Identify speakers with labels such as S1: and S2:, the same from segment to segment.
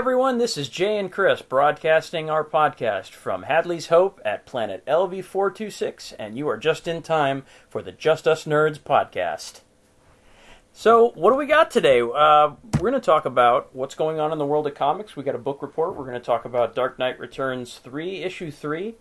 S1: everyone, this is Jay and Chris broadcasting our podcast from Hadley's Hope at planet LV426, and you are just in time for the Just Us Nerds podcast. So, what do we got today? Uh, we're going to talk about what's going on in the world of comics. We got a book report. We're going to talk about Dark Knight Returns 3, Issue 3.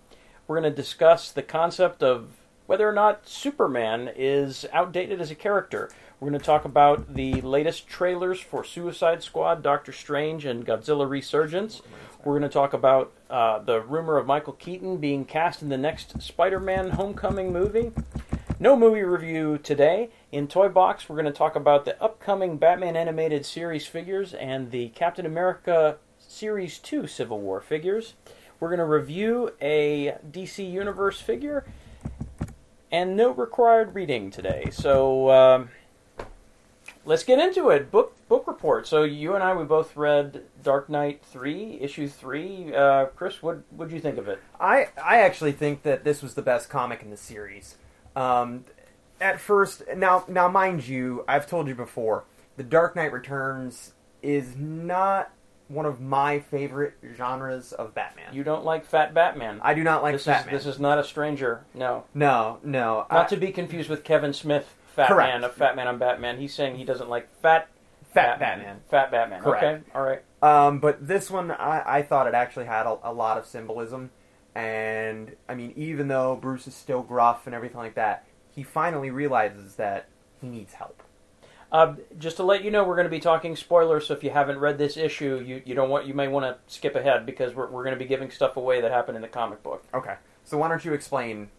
S1: We're going to discuss the concept of whether or not Superman is outdated as a character. We're going to talk about the latest trailers for Suicide Squad, Doctor Strange, and Godzilla Resurgence. We're going to talk about uh, the rumor of Michael Keaton being cast in the next Spider Man Homecoming movie. No movie review today. In Toy Box, we're going to talk about the upcoming Batman animated series figures and the Captain America Series 2 Civil War figures. We're going to review a DC Universe figure and no required reading today. So um, let's get into it. Book book report. So you and I we both read Dark Knight three, issue three. Uh, Chris, what would you think of it?
S2: I I actually think that this was the best comic in the series. Um, at first, now now mind you, I've told you before, The Dark Knight Returns is not one of my favorite genres of Batman.
S1: You don't like Fat Batman.
S2: I do not like
S1: this
S2: Batman.
S1: Is, this is not a stranger. No,
S2: no, no.
S1: not
S2: I-
S1: to be confused with Kevin Smith, Fat
S2: Correct.
S1: Man of Fat Man on Batman. He's saying he doesn't like Fat
S2: Fat Batman.
S1: Fat Batman.
S2: Correct.
S1: Okay, all right.
S2: Um, but this one, I, I thought it actually had a, a lot of symbolism. And, I mean, even though Bruce is still gruff and everything like that, he finally realizes that he needs help.
S1: Uh, just to let you know, we're going to be talking spoilers. So if you haven't read this issue, you, you don't want you may want to skip ahead because we're, we're going to be giving stuff away that happened in the comic book.
S2: Okay. So why don't you explain?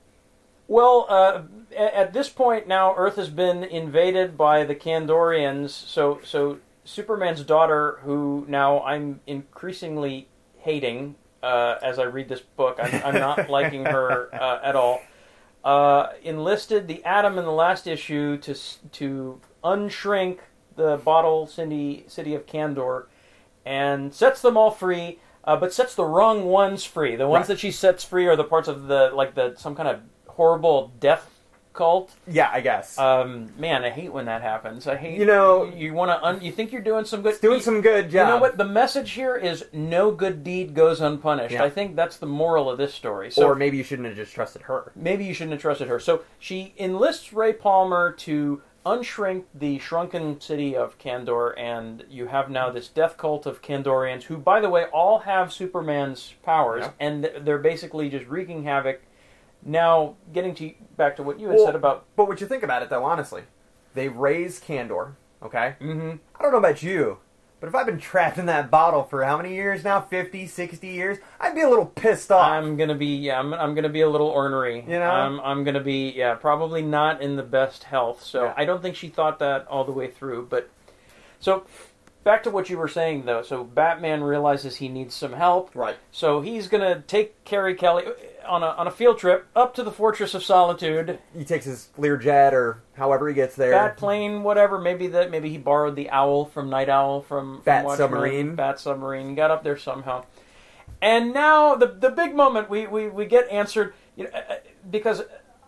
S1: Well, uh, at this point now, Earth has been invaded by the Kandorians. So, so Superman's daughter, who now I'm increasingly hating uh, as I read this book, I'm, I'm not liking her uh, at all. Uh, enlisted the Atom in the last issue to to unshrink the bottle city city of Kandor, and sets them all free. Uh, but sets the wrong ones free. The ones
S2: Right.
S1: that she sets free are the parts of the like the some kind of horrible death cult.
S2: Yeah, I guess.
S1: Um, man, I hate when that happens. I hate
S2: You know-
S1: you want to un- you think you're doing some good
S2: it's doing
S1: you-
S2: some good job.
S1: you know what? The message here is no good deed goes unpunished.
S2: Yeah.
S1: I think that's the moral of this story. So
S2: or maybe you shouldn't have just trusted her.
S1: maybe you shouldn't have trusted her. So she enlists Ray Palmer to unshrink the shrunken city of Kandor, and you have now this death cult of Kandorians, who, by the way, all have Superman's powers,
S2: Yeah.
S1: and they're basically just wreaking havoc. Now, getting to back to what you had
S2: Well-
S1: said about.
S2: But what you think about it, though, honestly, they raise Kandor. Okay.
S1: hmm
S2: I don't know about you, but if I've been trapped in that bottle for how many years now 50, 60 years I'd be a little pissed off.
S1: I'm gonna be yeah. I'm, I'm gonna be a little ornery.
S2: You know?
S1: I'm, I'm gonna be yeah. Probably not in the best health. So
S2: Yeah.
S1: I don't think she thought that all the way through. But so back to what you were saying though. So Batman realizes he needs some help.
S2: right.
S1: So he's gonna take Carrie Kelly on a on a field trip up to the Fortress of Solitude.
S2: He takes his Learjet or however he gets there.
S1: Bat plane, whatever. Maybe that. Maybe he borrowed the owl from Night Owl from, from
S2: Bat
S1: Watchmen.
S2: submarine.
S1: Bat submarine. Got up there somehow. And now the the big moment we we, we get answered. You know, uh, because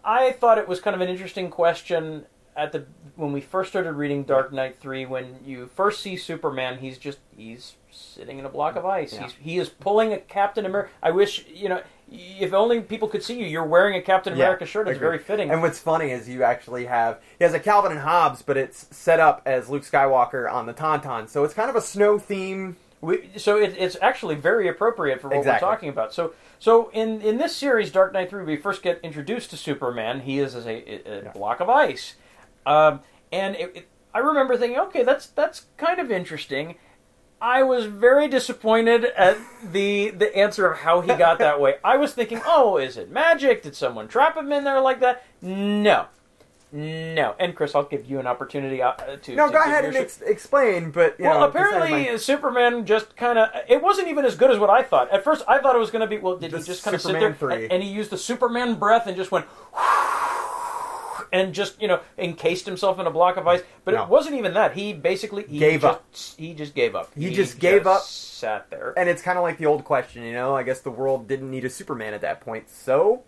S1: I thought it was kind of an interesting question at the when we first started reading Dark Knight three. When you first see Superman, he's just he's sitting in a block of ice.
S2: Yeah.
S1: He's he is pulling a Captain America. I wish you know. If only people could see you. You're wearing a Captain
S2: Yeah,
S1: America shirt. It's
S2: agreed.
S1: very fitting.
S2: And what's funny is you actually have he has a Calvin and Hobbes, but it's set up as Luke Skywalker on the Tauntaun, so it's kind of a snow theme.
S1: We, so it, it's actually very appropriate for what
S2: Exactly.
S1: we're talking about. So, so in in this series, Dark Knight Three, we first get introduced to Superman. He is as a, a
S2: Yeah.
S1: block of ice, um, and it, it, I remember thinking, okay, that's that's kind of interesting. I was very disappointed at the the answer of how he got that way. I was thinking, oh, is it magic? Did someone trap him in there like that? No, no. And Chris, I'll give you an opportunity uh, to
S2: No,
S1: to
S2: go ahead and ex- explain. But
S1: well,
S2: know, just out of
S1: apparently
S2: my-
S1: Superman just kind of. It wasn't even as good as what I thought. At first, I thought it was going to be. Well, did
S2: The
S1: he just kind of sit there and, and he used the Superman breath and just went. And just you know encased himself in a block of ice, but
S2: No.
S1: it wasn't even that. He basically he
S2: Gave
S1: just,
S2: up.
S1: He just gave up.
S2: He just gave up.
S1: Sat there.
S2: and it's kind of like the old question, you know. I guess the world didn't need a Superman at that point, so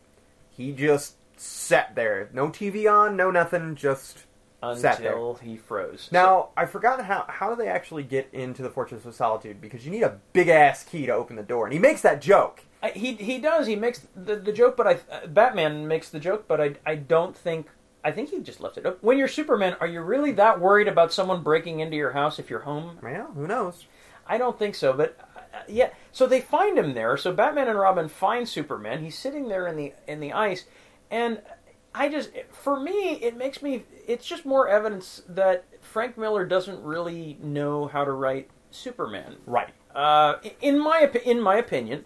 S2: he just sat there, no TV on, no nothing, just
S1: until he froze.
S2: Now I forgot how how do they actually get into the Fortress of Solitude because you need a big ass key to open the door, and he makes that joke.
S1: I, he he does. He makes the, the joke, but I uh, Batman makes the joke, but I I don't think. I think he just left it. up. When you're Superman, are you really that worried about someone breaking into your house if you're home?
S2: Well, who knows?
S1: I don't think so, but uh, yeah. So they find him there. So Batman and Robin find Superman. He's sitting there in the in the ice, and I just for me it makes me. It's just more evidence that Frank Miller doesn't really know how to write Superman.
S2: Right.
S1: Uh, in my in my opinion,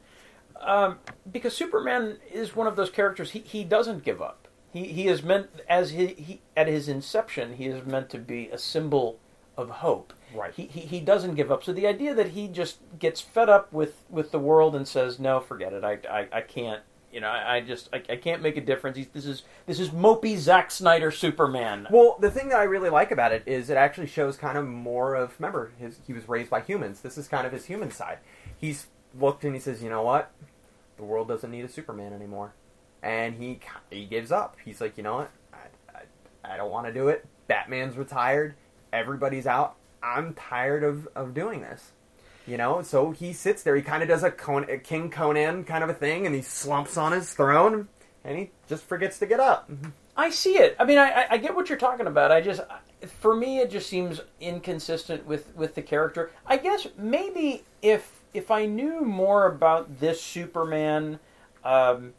S1: um, because Superman is one of those characters. He he doesn't give up. He he is meant as he, he at his inception. He is meant to be a symbol of hope.
S2: Right.
S1: He, he he doesn't give up. So the idea that he just gets fed up with with the world and says, "No, forget it. I I, I can't." You know, I, I just I, I can't make a difference. He's, this is this is mopey Zack Snyder Superman.
S2: Well, the thing that I really like about it is it actually shows kind of more of. Remember, his he was raised by humans. This is kind of his human side. He's looked and he says, "You know what? The world doesn't need a Superman anymore," and he he gives up. He's like, "You know what? I I, I don't want to do it. Batman's retired. Everybody's out. I'm tired of of doing this." You know, so he sits there. He kind of does a, Con- a King Conan kind of a thing, and he slumps on his throne, and he just forgets to get up.
S1: I see it. I mean, I, I- I get what you're talking about. I just, for me, it just seems inconsistent with with the character. I guess maybe if if I knew more about this Superman, um,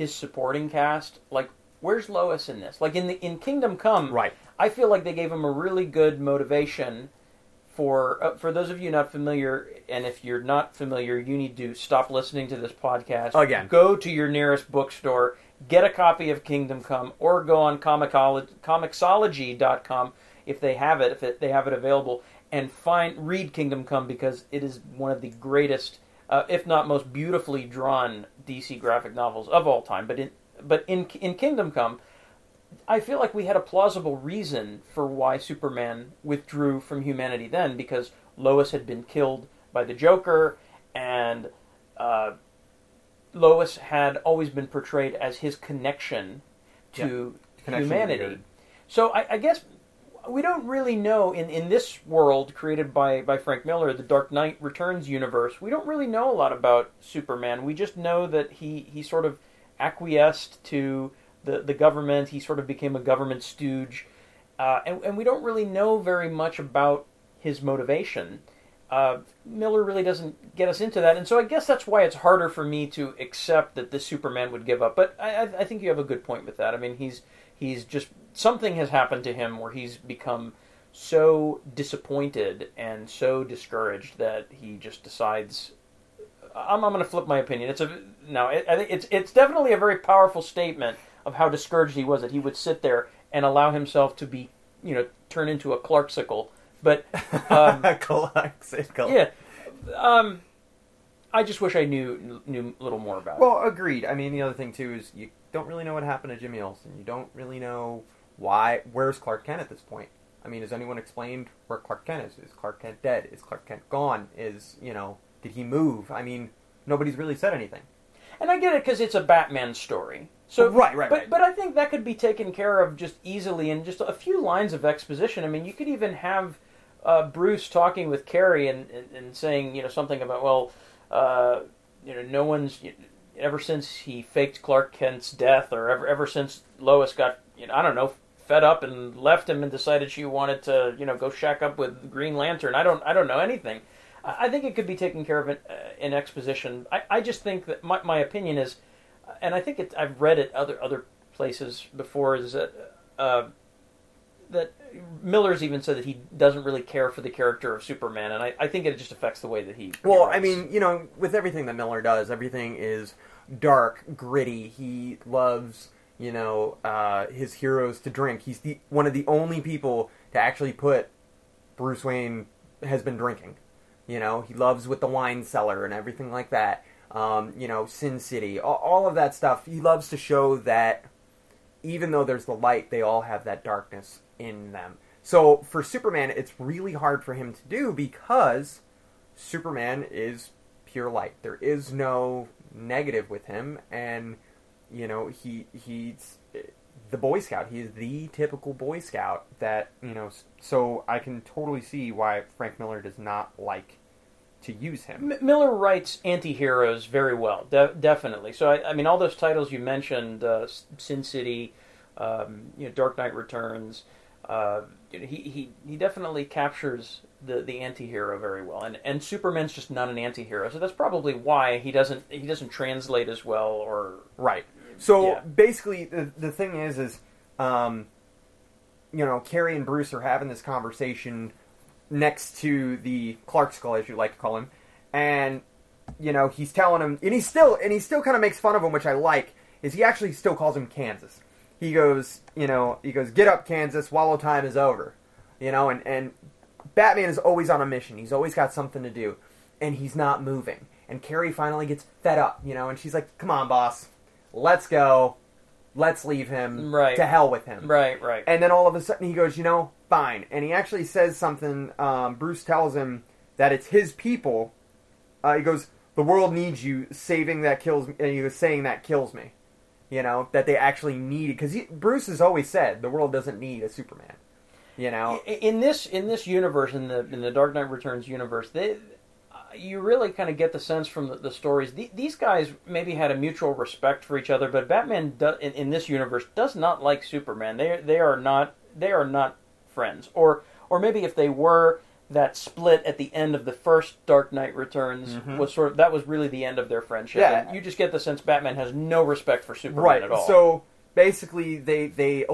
S1: his supporting cast, like where's Lois in this? Like in the in Kingdom Come,
S2: Right.
S1: I feel like they gave him a really good motivation for uh, for those of you not familiar, and if you're not familiar, you need to stop listening to this podcast.
S2: Again.
S1: go to your nearest bookstore, get a copy of Kingdom Come, or go on comicolo- comixology.com if they have it, if it, they have it available, and find read Kingdom Come because it is one of the greatest, uh, if not most beautifully drawn DC graphic novels of all time. But in but in in Kingdom Come. I feel like we had a plausible reason for why Superman withdrew from humanity then, because Lois had been killed by the Joker, and uh, Lois had always been portrayed as his connection to
S2: Connection
S1: humanity. So I, I guess we don't really know in, in this world created by, by Frank Miller, the Dark Knight Returns universe, we don't really know a lot about Superman. We just know that he, he sort of acquiesced to the, the government, he sort of became a government stooge, uh, and, and we don't really know very much about his motivation. Uh, Miller really doesn't get us into that, and so I guess that's why it's harder for me to accept that this Superman would give up. But I, I, think you have a good point with that. I mean, he's he's just something has happened to him where he's become so disappointed and so discouraged that he just decides. I'm, I'm going to flip my opinion. It's a no. I I it's it's definitely a very powerful statement of how discouraged he was that he would sit there and allow himself to be, you know, turn into a Clarksicle. But um,
S2: Calexico.
S1: yeah, um, I just wish I knew knew a little more about it.
S2: Well, agreed. I mean, the other thing too is you don't really know what happened to Jimmy Olsen. You don't really know why. Where's Clark Kent at this point? I mean, has anyone explained where Clark Kent is? Is Clark Kent dead? Is Clark Kent gone? Is you know, did he move? I mean, nobody's really said anything.
S1: And I get it because it's a Batman story. So
S2: Right, right,
S1: but,
S2: right.
S1: But I think that could be taken care of just easily in just a few lines of exposition. I mean, you could even have uh, Bruce talking with Carrie and, and, and saying, you know, something about, well, uh, you know, no one's ever since he faked Clark Kent's death, or ever ever since Lois got, you know, I don't know, fed up and left him and decided she wanted to, you know, go shack up with Green Lantern. I don't, I don't know anything. I I think it could be taken care of in, uh, in exposition. I, I just think that my, my opinion is, and I think it, I've read it other other places before, is that uh, that Miller's even said that he doesn't really care for the character of Superman, and I, I think it just affects the way that he. he
S2: Well, I mean, you know, with everything that Miller does, everything is dark, gritty. He loves, you know, uh, his heroes to drink. He's the one of the only people to actually put Bruce Wayne has been drinking. You know, he loves with the wine cellar and everything like that. Um, you know, Sin City, all, all of that stuff. He loves to show that even though there's the light, they all have that darkness in them. So for Superman, it's really hard for him to do because Superman is pure light. There is no negative with him, and you know he he's the Boy Scout. He is the typical Boy Scout that you know. So I can totally see why Frank Miller does not like to use him.
S1: M- Miller writes anti-heroes very well, de- definitely. So I, I mean, all those titles you mentioned, uh, Sin City, um, you know, Dark Knight Returns, uh, he, he he definitely captures the the anti-hero very well, and and Superman's just not an anti-hero, so that's probably why he doesn't he doesn't translate as well, or
S2: Right. So
S1: Yeah.
S2: basically, the the thing is, is um, you know, Carrie and Bruce are having this conversation next to the Clarksicle, as you like to call him, and you know, he's telling him, and he still, and he still kind of makes fun of him, which I like. Is he actually still calls him Kansas? He goes, you know, he goes, "Get up, Kansas! Wallow time is over." You know, and and Batman is always on a mission. He's always got something to do, and he's not moving. And Carrie finally gets fed up, you know, and she's like, "Come on, boss, let's go. Let's leave him.
S1: Right.
S2: To hell with him."
S1: right, right,
S2: And then all of a sudden he goes, "You know, fine." And he actually says something. Um, Bruce tells him that it's his people. Uh, he goes, "The world needs you. Saving that kills." me. And he was saying that kills me. You know that they actually need because Bruce has always said the world doesn't need a Superman. You know,
S1: in this in this universe in the in the Dark Knight Returns universe, they, you really kind of get the sense from the, the stories. The, these guys maybe had a mutual respect for each other, but Batman do, in, in this universe does not like Superman. They they are not they are not friends, or or maybe if they were. That split at the end of the first Dark Knight Returns
S2: Mhm.
S1: was sort of that was really the end of their friendship.
S2: Yeah.
S1: And you just get the sense Batman has no respect for Superman
S2: right?
S1: at all.
S2: So basically, they they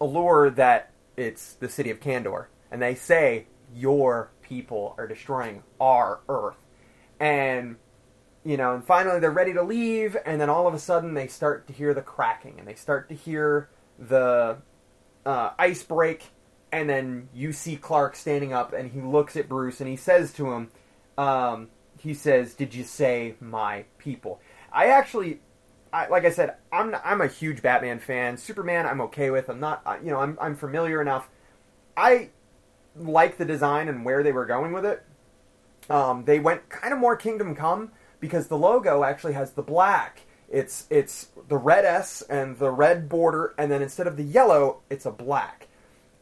S2: allure that it's the city of Kandor, and they say your people are destroying our Earth, and you know, and finally they're ready to leave, and then all of a sudden they start to hear the cracking, and they start to hear the uh, ice break, and then you see Clark standing up, and he looks at Bruce, and he says to him, um, he says, "Did you say my people?" I actually, I, like I said, I'm I'm a huge Batman fan. Superman, I'm okay with. I'm not, you know, I'm I'm familiar enough. I like the design and where they were going with it. Um, they went kind of more Kingdom Come because the logo actually has the black. It's it's the red S and the red border, and then instead of the yellow, it's a black.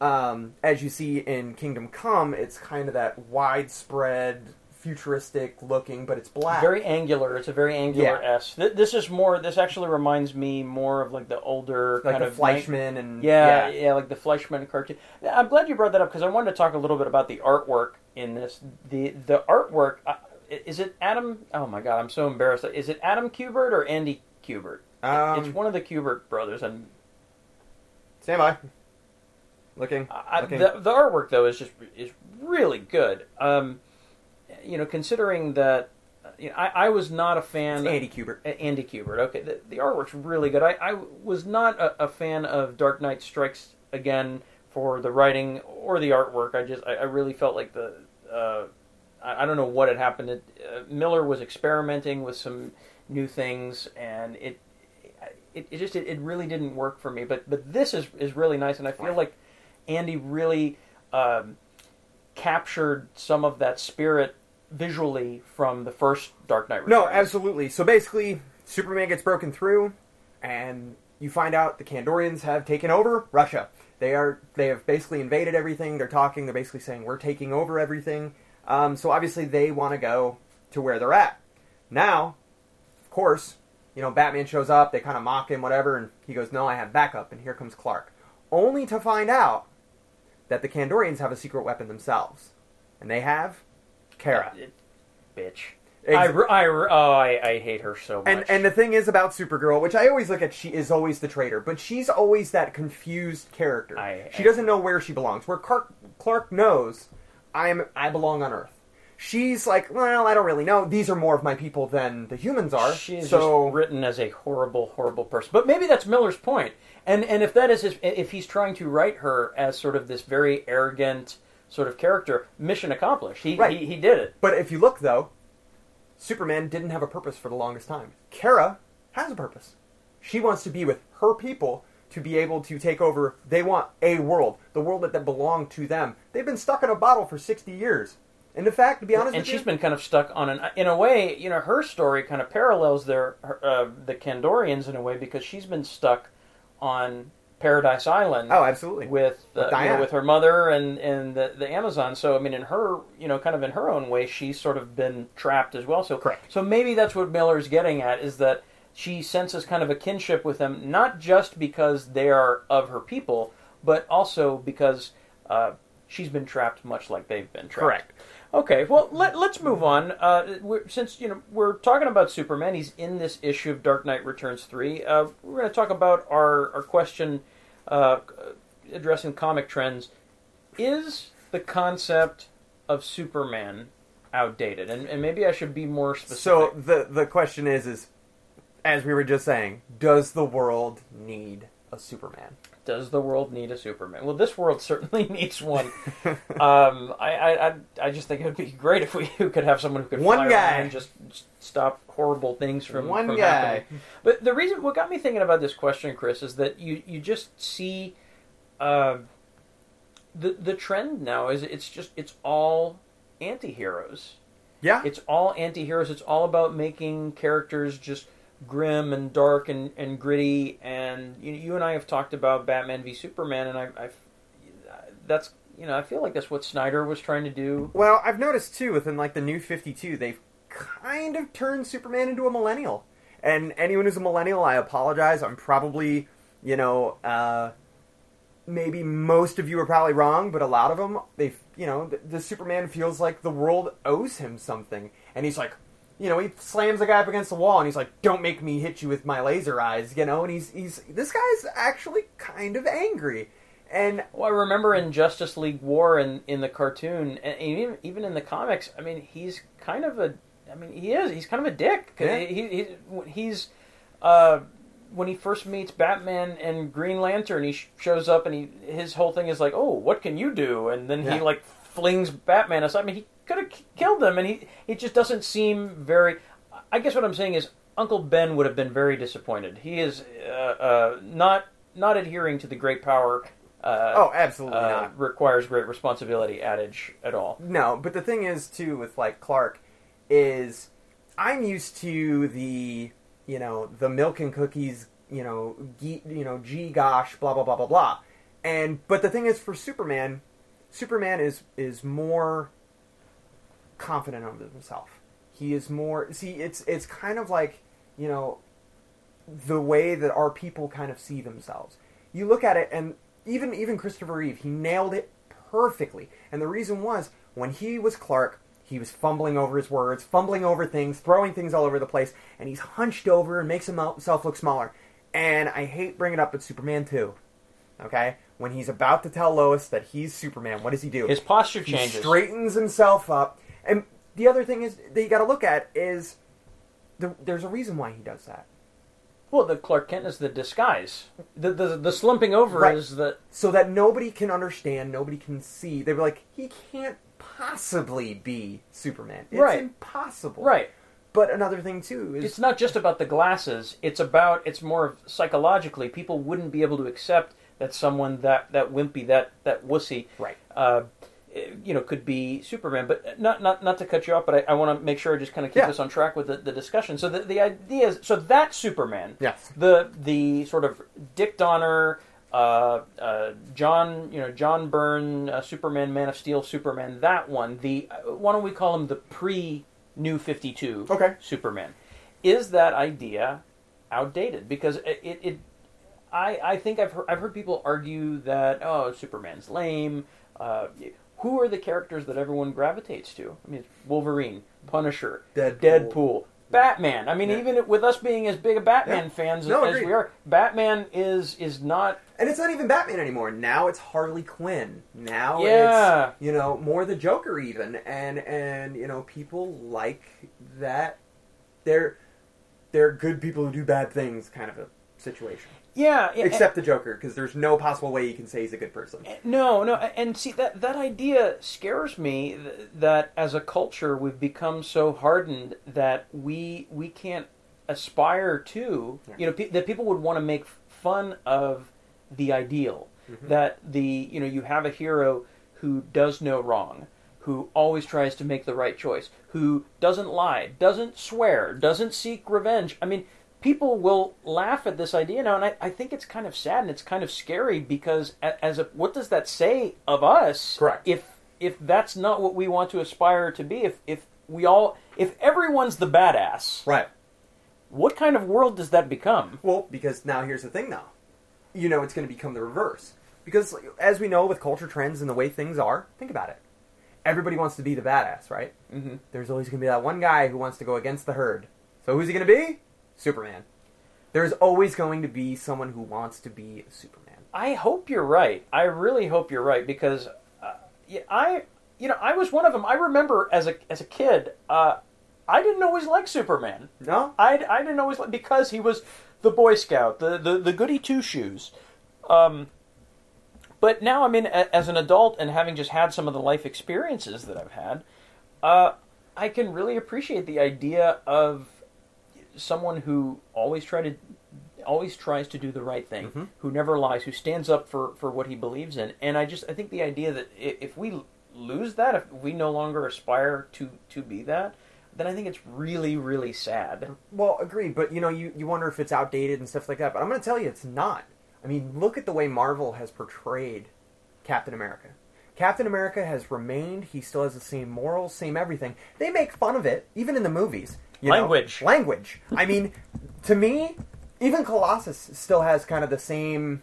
S2: Um, as you see in Kingdom Come, it's kind of that widespread, futuristic looking, but it's black.
S1: Very angular. It's a very angular
S2: Yeah.
S1: S. Th- This is more. This actually reminds me more of like the older
S2: like
S1: kind
S2: the
S1: of
S2: Fleischman and
S1: Yeah, yeah, like the Fleischman cartoon. I'm glad you brought that up because I wanted to talk a little bit about the artwork in this. the The artwork uh, is it Adam? Oh my god, I'm so embarrassed. Is it Adam Kubert or Andy Kubert?
S2: Um,
S1: it's one of the Kubert brothers, and
S2: Stand by. Looking.
S1: I,
S2: looking.
S1: the the artwork though is just is really good. Um, you know, considering that. uh, You know, I, I was not a fan.
S2: It's Andy Kubert.
S1: A- Andy Kubert. Okay, the, the artwork's really good. I, I was not a, a fan of Dark Knight Strikes Again for the writing or the artwork. I just I, I really felt like the uh, I, I don't know what had happened. It, uh, Miller was experimenting with some new things, and it it, it just it, it really didn't work for me. But but this is is really nice, and I feel like Andy really um, captured some of that spirit visually from the first Dark Knight.
S2: No, absolutely. So basically, Superman gets broken through, and you find out the Kandorians have taken over Russia. They are they have basically invaded everything. They're talking. They're basically saying we're taking over everything. Um, so obviously they want to go to where they're at. Now, of course, you know Batman shows up. They kind of mock him, whatever, and he goes, "No, I have backup." And here comes Clark, only to find out that the Kandorians have a secret weapon themselves, and they have Kara.
S1: Uh, it- bitch.
S2: Ex-
S1: I, I, oh, I, I hate her so much.
S2: And and the thing is about Supergirl, which I always look at, she is always the traitor, but she's always that confused character.
S1: I-
S2: she doesn't know where she belongs. Where Clark Clark knows, I'm I belong on Earth. She's like, well, I don't really know. These are more of my people than the humans are.
S1: She's
S2: so
S1: just written as a horrible, horrible person. But maybe that's Miller's point. And and if that is his, if he's trying to write her as sort of this very arrogant sort of character, mission accomplished. He
S2: Right.
S1: he, he did it.
S2: But if you look though, Superman didn't have a purpose for the longest time. Kara has a purpose. She wants to be with her people to be able to take over. They want a world, the world that, that belonged to them. They've been stuck in a bottle for 60 years. And in fact, to be honest
S1: and she's
S2: you,
S1: been kind of stuck on an in a way you know her story kind of parallels their her, uh, the Kandorians in a way because she's been stuck on Paradise Island.
S2: Oh, absolutely.
S1: With, uh,
S2: With
S1: you know, with her mother and and the, the Amazon. So I mean, in her you know kind of in her own way, she's sort of been trapped as well. So
S2: Correct.
S1: So maybe that's what Miller's getting at is that she senses kind of a kinship with them, not just because they are of her people, but also because uh, she's been trapped much like they've been trapped.
S2: Correct.
S1: Okay, well let, let's move on. Uh, we're, since you know we're talking about Superman, he's in this issue of Dark Knight Returns three. Uh, we're going to talk about our our question uh, addressing comic trends. Is the concept of Superman outdated? And, and maybe I should be more specific.
S2: So the the question is is as we were just saying, does the world need a Superman?
S1: Does the world need a Superman? Well, this world certainly needs one. um, I, I, I, just think it would be great if we could have someone who could
S2: One
S1: fly
S2: guy.
S1: and just stop horrible things from
S2: One
S1: from
S2: guy.
S1: happening. But the reason, what got me thinking about this question, Chris, is that you you just see, uh, the the trend now is it's just it's all anti-heroes.
S2: Yeah.
S1: It's all anti-heroes. It's all about making characters just grim and dark and, and gritty. And you, you and I have talked about Batman v Superman, and I, I, that's you know I feel like that's what Snyder was trying to do.
S2: Well, I've noticed too within like the new 52, they've kind of turned Superman into a millennial. And anyone who's a millennial, I apologize. I'm probably, you know, uh, maybe most of you are probably wrong, but a lot of them, they, you know, the, the Superman feels like the world owes him something, and he's like, you know, he slams the guy up against the wall, and he's like, "Don't make me hit you with my laser eyes," you know, and he's he's this guy's actually kind of angry, and
S1: Well, I remember in Justice League War in, in the cartoon, and even even in the comics. I mean, he's kind of a. I mean, he is. He's kind of a dick.
S2: Yeah.
S1: He, he he's uh, when he first meets Batman and Green Lantern, he sh- shows up and he his whole thing is like, "Oh, what can you do?" And then he like flings Batman aside. I mean, he could have killed them, and he it just doesn't seem very. I guess what I'm saying is Uncle Ben would have been very disappointed. He is uh, uh, not not adhering to the great power. Uh,
S2: oh, absolutely
S1: uh,
S2: not.
S1: requires great responsibility adage at all.
S2: No, but the thing is too with like Clark is I'm used to the you know the milk and cookies you know ge- you know gee gosh blah blah blah blah blah and but the thing is for Superman Superman is is more confident of himself. He is more see it's it's kind of like you know the way that our people kind of see themselves. You look at it and even even Christopher Reeve he nailed it perfectly. And the reason was when he was Clark he was fumbling over his words fumbling over things throwing things all over the place and he's hunched over and makes himself look smaller. And I hate bringing it up but Superman 2 okay? When he's about to tell Lois that he's Superman what does he do?
S1: His posture
S2: he
S1: changes.
S2: straightens himself up. And the other thing is that you got to look at is the, there's a reason why he does that.
S1: well, the Clark Kent is the disguise. The the, the slumping over
S2: Right.
S1: is the
S2: So that nobody can understand, nobody can see. They were like, he can't possibly be Superman. It's
S1: Right.
S2: impossible.
S1: right.
S2: But another thing too is
S1: It's not just about the glasses. It's about it's more of psychologically. People wouldn't be able to accept that someone that that wimpy that that wussy
S2: right.
S1: uh, you know, could be Superman. But not not not to cut you off, but I, I want to make sure I just kind of keep
S2: Yeah.
S1: us on track with the, the discussion. So the the idea is so that Superman,
S2: Yes.
S1: the the sort of Dick Donner, uh, uh, John, you know, John Byrne, uh, Superman, Man of Steel, Superman. That one. The uh, why don't we call him the pre New Fifty Two
S2: Okay.
S1: Superman? Is that idea outdated? Because it, it, it I, I think I've heard, I've heard people argue that oh Superman's lame. Who are the characters that everyone gravitates to? I mean, Wolverine, Punisher,
S2: Deadpool.
S1: Deadpool, Batman. I mean,
S2: Yeah.
S1: even with us being as big a Batman
S2: Yeah.
S1: fans
S2: No,
S1: as
S2: agreed.
S1: we are, Batman is is not.
S2: And it's not even Batman anymore. Now it's Harley Quinn. Now
S1: Yeah.
S2: it's you know more the Joker even, and and you know people like that. They're they're good people who do bad things, kind of a situation.
S1: Yeah, yeah,
S2: Except the Joker, because there's no possible way you can say he's a good person.
S1: No, no, and see that that idea scares me. That as a culture, we've become so hardened that we we can't aspire to. You know, pe- that people would want to make fun of the ideal.
S2: Mhm.
S1: That the you know you have a hero who does no wrong, who always tries to make the right choice, who doesn't lie, doesn't swear, doesn't seek revenge. I mean, people will laugh at this idea now, and I, I think it's kind of sad and it's kind of scary because as a what does that say of us?
S2: Correct.
S1: If if that's not what we want to aspire to be, if if we all if everyone's the badass,
S2: Right.
S1: what kind of world does that become?
S2: Well, because now here's the thing, though. You know, it's going to become the reverse. Because as we know, with culture trends and the way things are, think about it. Everybody wants to be the badass, right?
S1: Mm-hmm.
S2: There's always going to be that one guy who wants to go against the herd. So who's he going to be? Superman. There's always going to be someone who wants to be Superman.
S1: I hope you're right. I really hope you're right because uh, I, you know, I was one of them. I remember as a as a kid, uh, I didn't always like Superman.
S2: No?
S1: I, I didn't always like because he was the Boy Scout, the the, the goody two shoes. Um, but now, I mean, a, as an adult and having just had some of the life experiences that I've had, uh, I can really appreciate the idea of someone who always try to always tries to do the right thing,
S2: Mhm.
S1: who never lies, who stands up for, for what he believes in. And I just I think the idea that if we lose that, if we no longer aspire to to be that, then I think it's really really sad.
S2: Well, agreed, but you know, you, you wonder if it's outdated and stuff like that. But I'm going to tell you, it's not. I mean, look at the way Marvel has portrayed Captain America. Captain America has remained. He still has the same morals, same everything. They make fun of it, even in the movies. You know?
S1: Language.
S2: language. I mean, to me, even Colossus still has kind of the same.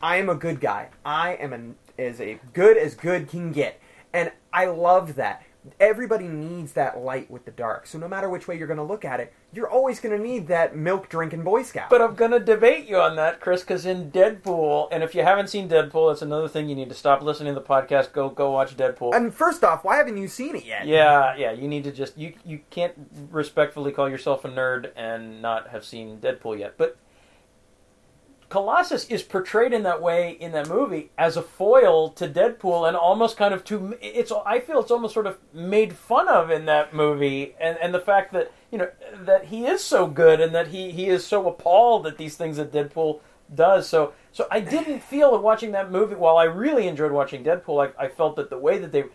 S2: I am a good guy. I am an, as a good as good can get, and I love that. Everybody needs that light with the dark. So no matter which way you're going to look at it, you're always going to need that milk drinking Boy Scout.
S1: But I'm gonna debate you on that, Chris, because in Deadpool, and if you haven't seen Deadpool, that's another thing you need to stop listening to the podcast. Go go watch Deadpool.
S2: and first off, why haven't you seen it yet?
S1: Yeah, yeah. You need to just you you can't respectfully call yourself a nerd and not have seen Deadpool yet. But Colossus is portrayed in that way in that movie as a foil to Deadpool and almost kind of to it's I feel it's almost sort of made fun of in that movie and and the fact that you know that he is so good and that he he is so appalled at these things that Deadpool does so so I didn't feel that watching that movie while I really enjoyed watching Deadpool I, I felt that the way that they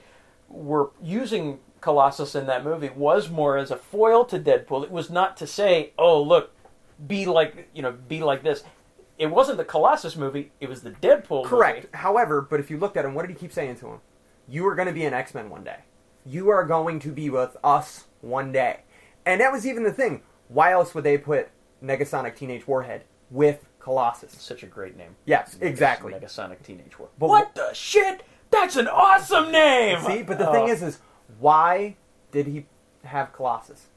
S1: were using Colossus in that movie was more as a foil to Deadpool. It was not to say, "Oh, look, be like you know, be like this." It wasn't the Colossus movie; it was the Deadpool. Movie.
S2: Correct.
S1: movie.
S2: However, but if you looked at him, what did he keep saying to him? You are going to be an X Men one day. You are going to be with us one day. And that was even the thing. Why else would they put Negasonic Teenage Warhead with Colossus?
S1: Such a great name.
S2: Yes, exactly.
S1: Negasonic Teenage Warhead.
S2: But
S1: what the shit? That's an awesome name.
S2: See, but the
S1: Oh.
S2: thing is, is why did he have Colossus?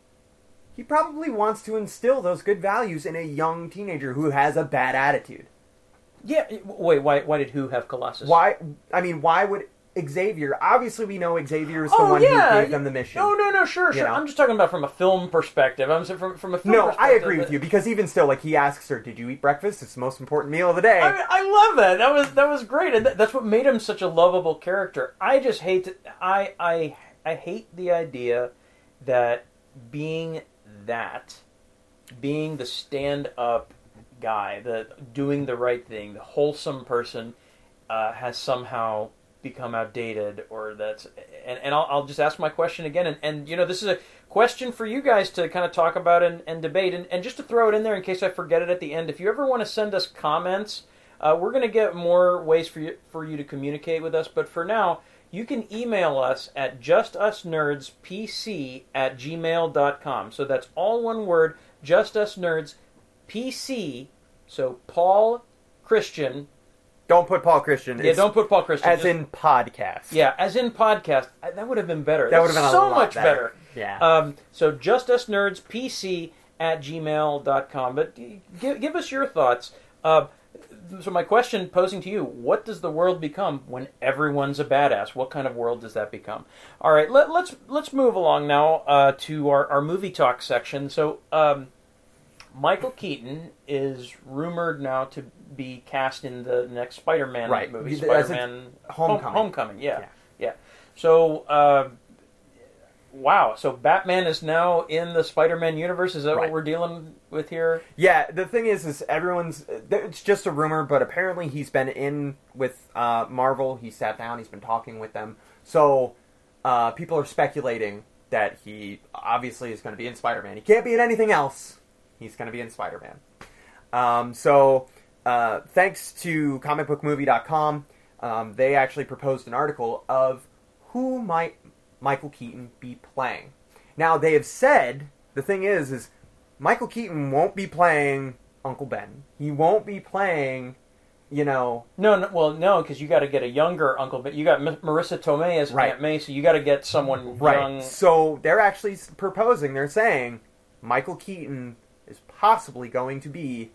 S2: He probably wants to instill those good values in a young teenager who has a bad attitude.
S1: yeah. Wait, why? Why did who have Colossus?
S2: Why? I mean, why would Xavier? Obviously, we know Xavier is the
S1: Oh
S2: one
S1: yeah.
S2: who gave them the mission.
S1: No, no, no. Sure, sure.
S2: know?
S1: I'm just talking about from a film perspective. I'm from from a film
S2: No, I agree with you because even still, like he asks her, "Did you eat breakfast? It's the most important meal of the day."
S1: I, mean, I love that. That was that was great, and that, that's what made him such a lovable character. I just hate to, I I I hate the idea that being that, being the stand up guy, the doing the right thing, the wholesome person, uh, has somehow become outdated, or that's and, and I'll, I'll just ask my question again, and, and you know this is a question for you guys to kind of talk about and, and debate, and, and just to throw it in there in case I forget it at the end. If you ever want to send us comments, uh, we're going to get more ways for you for you to communicate with us, but for now. You can email us at justusnerdspc at gmail.com. So that's all one word, justusnerdspc. So Paul Christian.
S2: don't put Paul Christian.
S1: Yeah,
S2: It's
S1: don't put Paul Christian.
S2: as
S1: just-
S2: in podcast.
S1: yeah, as in podcast. That would have been better.
S2: that would have been a
S1: so much
S2: better. Yeah.
S1: Um, so justusnerdspc us nerds pc at gmail.com. But give, give us your thoughts. Uh, so my question posing to you, what does the world become when everyone's a badass? What kind of world does that become? All right, let, let's let's move along now uh, to our, our movie talk section. So um, Michael Keaton is rumored now to be cast in the next Spider-Man
S2: Right.
S1: movie, Spider-Man
S2: Homecoming.
S1: Homecoming, yeah,
S2: Yeah.
S1: yeah. So, uh, wow. So Batman is now in the Spider-Man universe. Is that what we're dealing with here?
S2: Yeah, the thing is, is everyone's. It's just a rumor, but apparently he's been in with uh, Marvel. He sat down. He's been talking with them. So uh, people are speculating that he obviously is going to be in Spider-Man. He can't be in anything else. He's going to be in Spider Man. Um, so, uh, thanks to comicbookmovie.com, um, they actually proposed an article of who might Michael Keaton be playing. Now, they have said the thing is, is Michael Keaton won't be playing Uncle Ben. He won't be playing, you know,
S1: No, no well, no, because you got to get a younger Uncle Ben. You got M- Marisa Tomei as
S2: Right.
S1: Aunt May, so you got to get someone
S2: right.
S1: young.
S2: So they're actually proposing. They're saying Michael Keaton is possibly going to be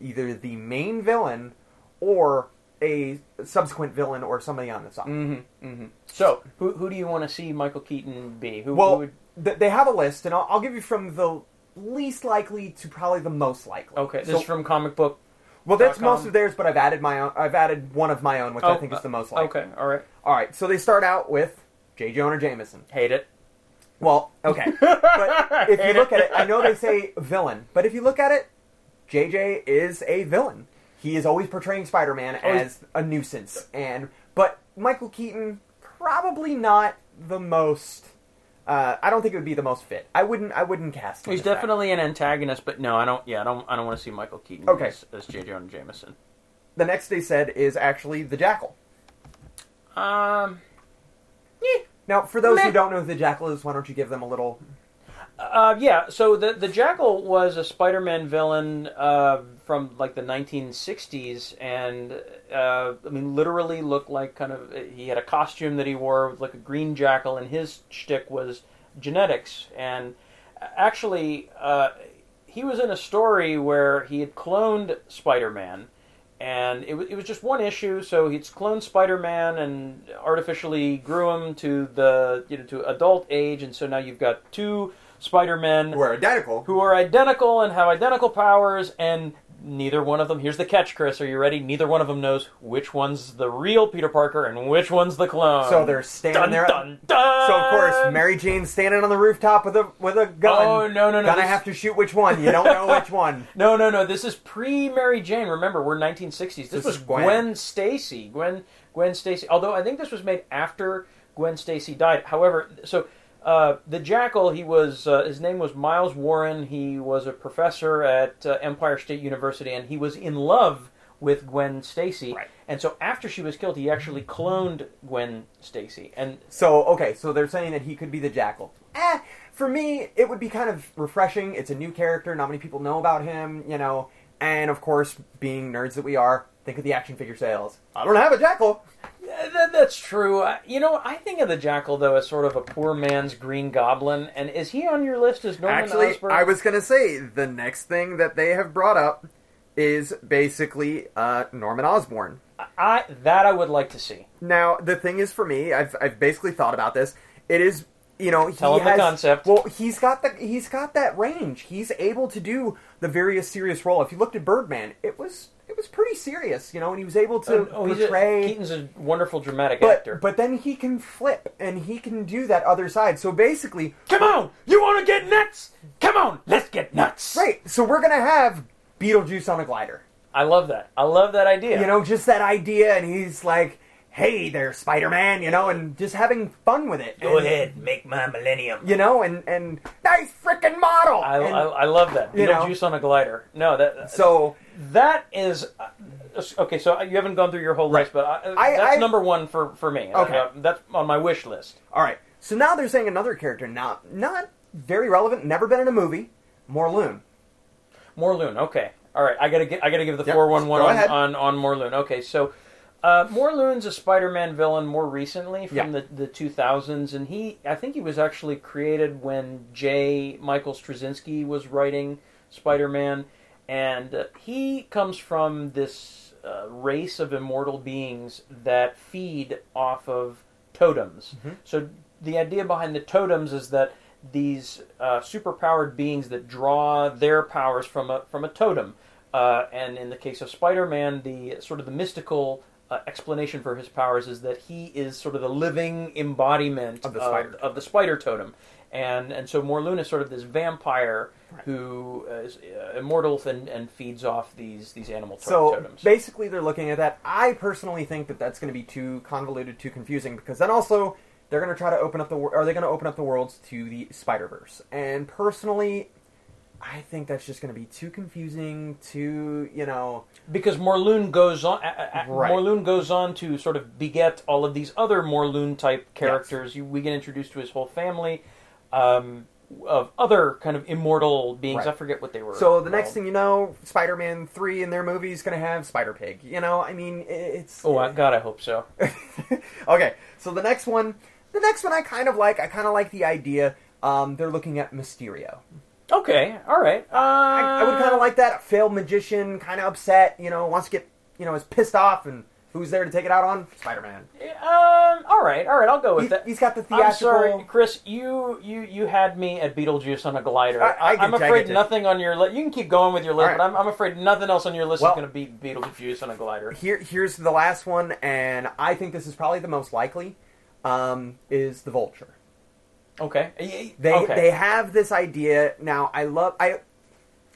S2: either the main villain or a subsequent villain or somebody on the side.
S1: Mm-hmm, mm-hmm. So, who who do you want to see Michael Keaton be? Who, who
S2: Well,
S1: would,
S2: th- they have a list, and I'll, I'll give you from the least likely to probably the most likely.
S1: okay, this
S2: So-
S1: is from comic book.
S2: well, that's most of theirs, but I've added my own. I've added one of my own, which I
S1: Oh,
S2: think is
S1: uh,
S2: the most likely.
S1: Okay, all right.
S2: All right, so they start out with J. Jonah Jameson.
S1: Hate it.
S2: Well, okay, but if you look at it, I know they say villain, but if you look at it, JJ is a villain. He is always portraying Spider-Man
S1: Oh,
S2: as a nuisance, and but Michael Keaton probably not the most. Uh, I don't think it would be the most fit. I wouldn't. I wouldn't cast him.
S1: He's definitely an antagonist, but no, I don't. Yeah, I don't. I don't want to see Michael Keaton
S2: Okay.
S1: as, as J. Jonah Jameson.
S2: The next they said is actually the Jackal.
S1: Um, Yeah.
S2: Now, for those
S1: Meh.
S2: who don't know who the Jackal is, why don't you give them a little?
S1: Uh, yeah, so the the Jackal was a Spider-Man villain uh, from like the 1960s, and uh, I mean, literally looked like kind of he had a costume that he wore like a green jackal, and his shtick was genetics. And actually, uh, he was in a story where he had cloned Spider-Man, and it, wa- it was just one issue. So he'd cloned Spider-Man and artificially grew him to the you know to adult age, and so now you've got two Spider-Men
S2: Who are identical?
S1: who are identical and have identical powers, and neither one of them. Here's the catch, Chris. Are you ready? Neither one of them knows which one's the real Peter Parker and which one's the clone.
S2: So they're standing
S1: dun,
S2: there.
S1: Dun, dun.
S2: So of course, Mary Jane's standing on the rooftop with a with a gun.
S1: Oh no no no!
S2: Gonna
S1: this-
S2: have to shoot which one. You don't know which one.
S1: No, no, no. This is pre Mary Jane. Remember, we're 1960s. This,
S2: This
S1: was
S2: Gwen.
S1: Gwen, Stacy. Gwen Gwen Stacy. Although I think this was made after Gwen Stacy died. However, so uh, the Jackal. He was uh, his name was Miles Warren. He was a professor at uh, Empire State University, and he was in love with Gwen Stacy.
S2: Right.
S1: And so after she was killed, he actually cloned Gwen Stacy. And
S2: So okay, so they're saying that he could be the Jackal. Eh, for me, it would be kind of refreshing. It's a new character. Not many people know about him. You know, and of course, being nerds that we are, think of the action figure sales. I don't have a Jackal.
S1: Yeah, that, that's true. Uh, You know, I think of the Jackal though as sort of a poor man's Green Goblin. And is he on your list as Norman
S2: Actually,
S1: Osborn?
S2: I was gonna say the next thing that they have brought up is basically uh, Norman Osborn.
S1: I that I would like to see.
S2: Now, the thing is for me, I've I've basically thought about this. It is, you know, he
S1: Tell him the concept.
S2: Well, he's got the he's got that range. He's able to do the various serious role. If you looked at Birdman, it was was pretty serious, you know, and he was able to
S1: oh, oh, he's a-
S2: portray.
S1: Keaton's a wonderful dramatic
S2: but
S1: actor.
S2: but then he can flip and he can do that other side. So basically,
S1: Come on, you want to get nuts? Come on, let's get nuts.
S2: right. So we're gonna have Beetlejuice on a glider.
S1: I love that. I love that idea.
S2: You know, just that idea, and he's like. Hey there, Spider Man, you know, and just having fun with it.
S1: go
S2: And-
S1: ahead, make my millennium.
S2: you know, and and nice freaking model.
S1: I,
S2: And
S1: I, I love that.
S2: you know.
S1: Beetlejuice on a glider. No, that
S2: so
S1: that is uh, okay. So you haven't gone through your whole list, but I,
S2: I-
S1: that's
S2: I-
S1: number one for for me.
S2: Okay.
S1: Uh, that's on my wish list.
S2: all right. So now they're saying another character, not not very relevant, never been in a movie, Morlun.
S1: Morlun. Okay. All right. I gotta get. I gotta give the
S2: Yep,
S1: four one one on on on Morlun. Okay. So. Uh, Morlun's a Spider-Man villain more recently from
S2: Yeah.
S1: the, the 2000s, and he I think he was actually created when J. Michael Straczynski was writing Spider-Man, and he comes from this uh, race of immortal beings that feed off of totems.
S2: Mm-hmm.
S1: So the idea behind the totems is that these uh, superpowered beings that draw their powers from a from a totem, uh, and in the case of Spider-Man, the sort of the mystical uh, explanation for his powers is that he is sort of the living embodiment
S2: Of the spider.
S1: of the spider totem, and and so Morlun is sort of this vampire who uh, is uh, immortal and, and feeds off these these animal to-
S2: So
S1: totems.
S2: basically, they're looking at that. I personally think that that's going to be too convoluted, too confusing, because then also they're going to try to open up the are they going to open up the worlds to the Spider Verse? And personally, I think that's just going to be too confusing. Too, you know,
S1: because Morlun goes on. A,
S2: Right.
S1: Morlun goes on to sort of beget all of these other Morlun type characters. You, we get introduced to his whole family um, of other kind of immortal beings.
S2: Right.
S1: I forget what they were.
S2: So the next thing you know, Spider-Man three in their movie is going to have Spider Pig. You know, I mean, it's
S1: Oh God, I hope so.
S2: okay. So the next one, the next one, I kind of like. I kind of like the idea. Um, they're looking at Mysterio.
S1: Okay, all right. Uh,
S2: I, I would kind of like that. A failed magician, kind of upset. You know, wants to get you know is pissed off, and who's there to take it out on? Spider-Man.
S1: Um. All right. All right. I'll go with
S2: He,
S1: that.
S2: he's got the theatrical.
S1: I'm sorry, Chris. You you you had me at Beetlejuice on a glider.
S2: I- I
S1: am afraid nothing on your list. You can keep going with your list,
S2: right.
S1: but I'm, I'm afraid nothing else on your list
S2: Well-
S1: is going to beat Beetlejuice on a glider.
S2: Here, here's the last one, and I think this is probably the most likely. Um, is the Vulture.
S1: Okay.
S2: They
S1: okay.
S2: they have this idea now. I love I.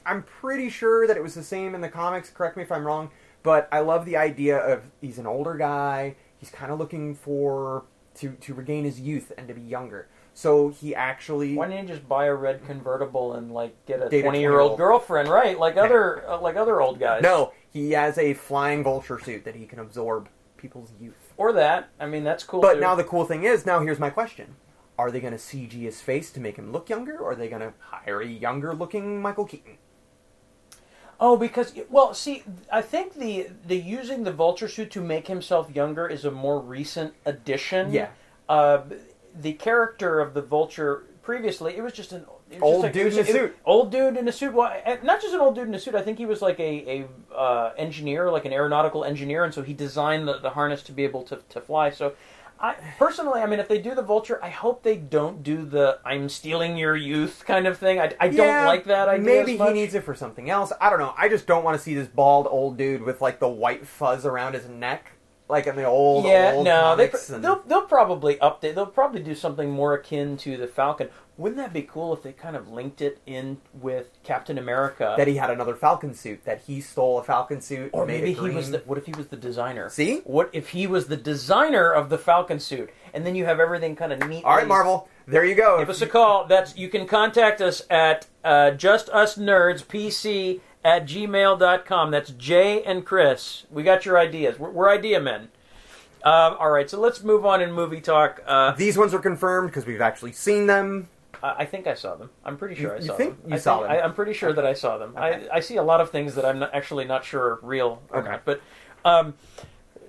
S2: I'm pretty sure that it was the same in the comics. Correct me if I'm wrong, but I love the idea of he's an older guy. He's kind of looking for to to regain his youth and to be younger. So he actually
S1: Why didn't you just buy a red convertible and like get a twenty year old
S2: 20-year-old.
S1: girlfriend, right? Like other uh, like other old guys.
S2: no he has a flying vulture suit that he can absorb people's youth.
S1: or that. I mean, that's cool.
S2: But
S1: too.
S2: now the cool thing is, now here's my question: Are they going to CG his face to make him look younger, or are they going to hire a younger looking Michael Keaton?
S1: Oh, because well, see, I think the the using the vulture suit to make himself younger is a more recent addition.
S2: Yeah.
S1: Uh, the character of the vulture previously, it was just an was
S2: Old
S1: just like-
S2: dude
S1: was-
S2: in a
S1: it-
S2: suit.
S1: Old dude in a suit. Well, eh, not just an old dude in a suit. I think he was like a a uh, engineer, like an aeronautical engineer, and so he designed the, the harness to be able to to fly. So. I, personally, I mean, if they do the vulture, I hope they don't do the "I'm stealing your youth" kind of thing. I, I don't like that idea.
S2: Maybe
S1: as much.
S2: he needs it for something else. I don't know. I just don't want to see this bald old dude with like the white fuzz around his neck, like in the old
S1: yeah,
S2: old
S1: no, they,
S2: comics. and-
S1: they'll they'll probably update. They'll probably do something more akin to the Falcon. Wouldn't that be cool if they kind of linked it in with Captain America?
S2: that he had another Falcon suit. That he stole a Falcon suit.
S1: or maybe he was the. What if he was the designer?
S2: See?
S1: What if he was the designer of the Falcon suit, and then you have everything kind of neat.
S2: All right, Marvel. There you go.
S1: Give us a call. That's you can contact us at uh, justusnerdspc at gmail.com. That's Jay and Chris. We got your ideas. We're, we're idea men. Uh, all right, so let's move on in movie talk. Uh,
S2: These ones are confirmed because we've actually seen them.
S1: I I think I saw them. I'm pretty sure
S2: You-
S1: I
S2: you
S1: saw
S2: think
S1: them.
S2: you
S1: I
S2: saw
S1: think-
S2: them?
S1: I, I'm pretty sure that I saw them.
S2: Okay.
S1: I, I see a lot of things that I'm not, actually not sure are real or
S2: Okay.
S1: not. But um,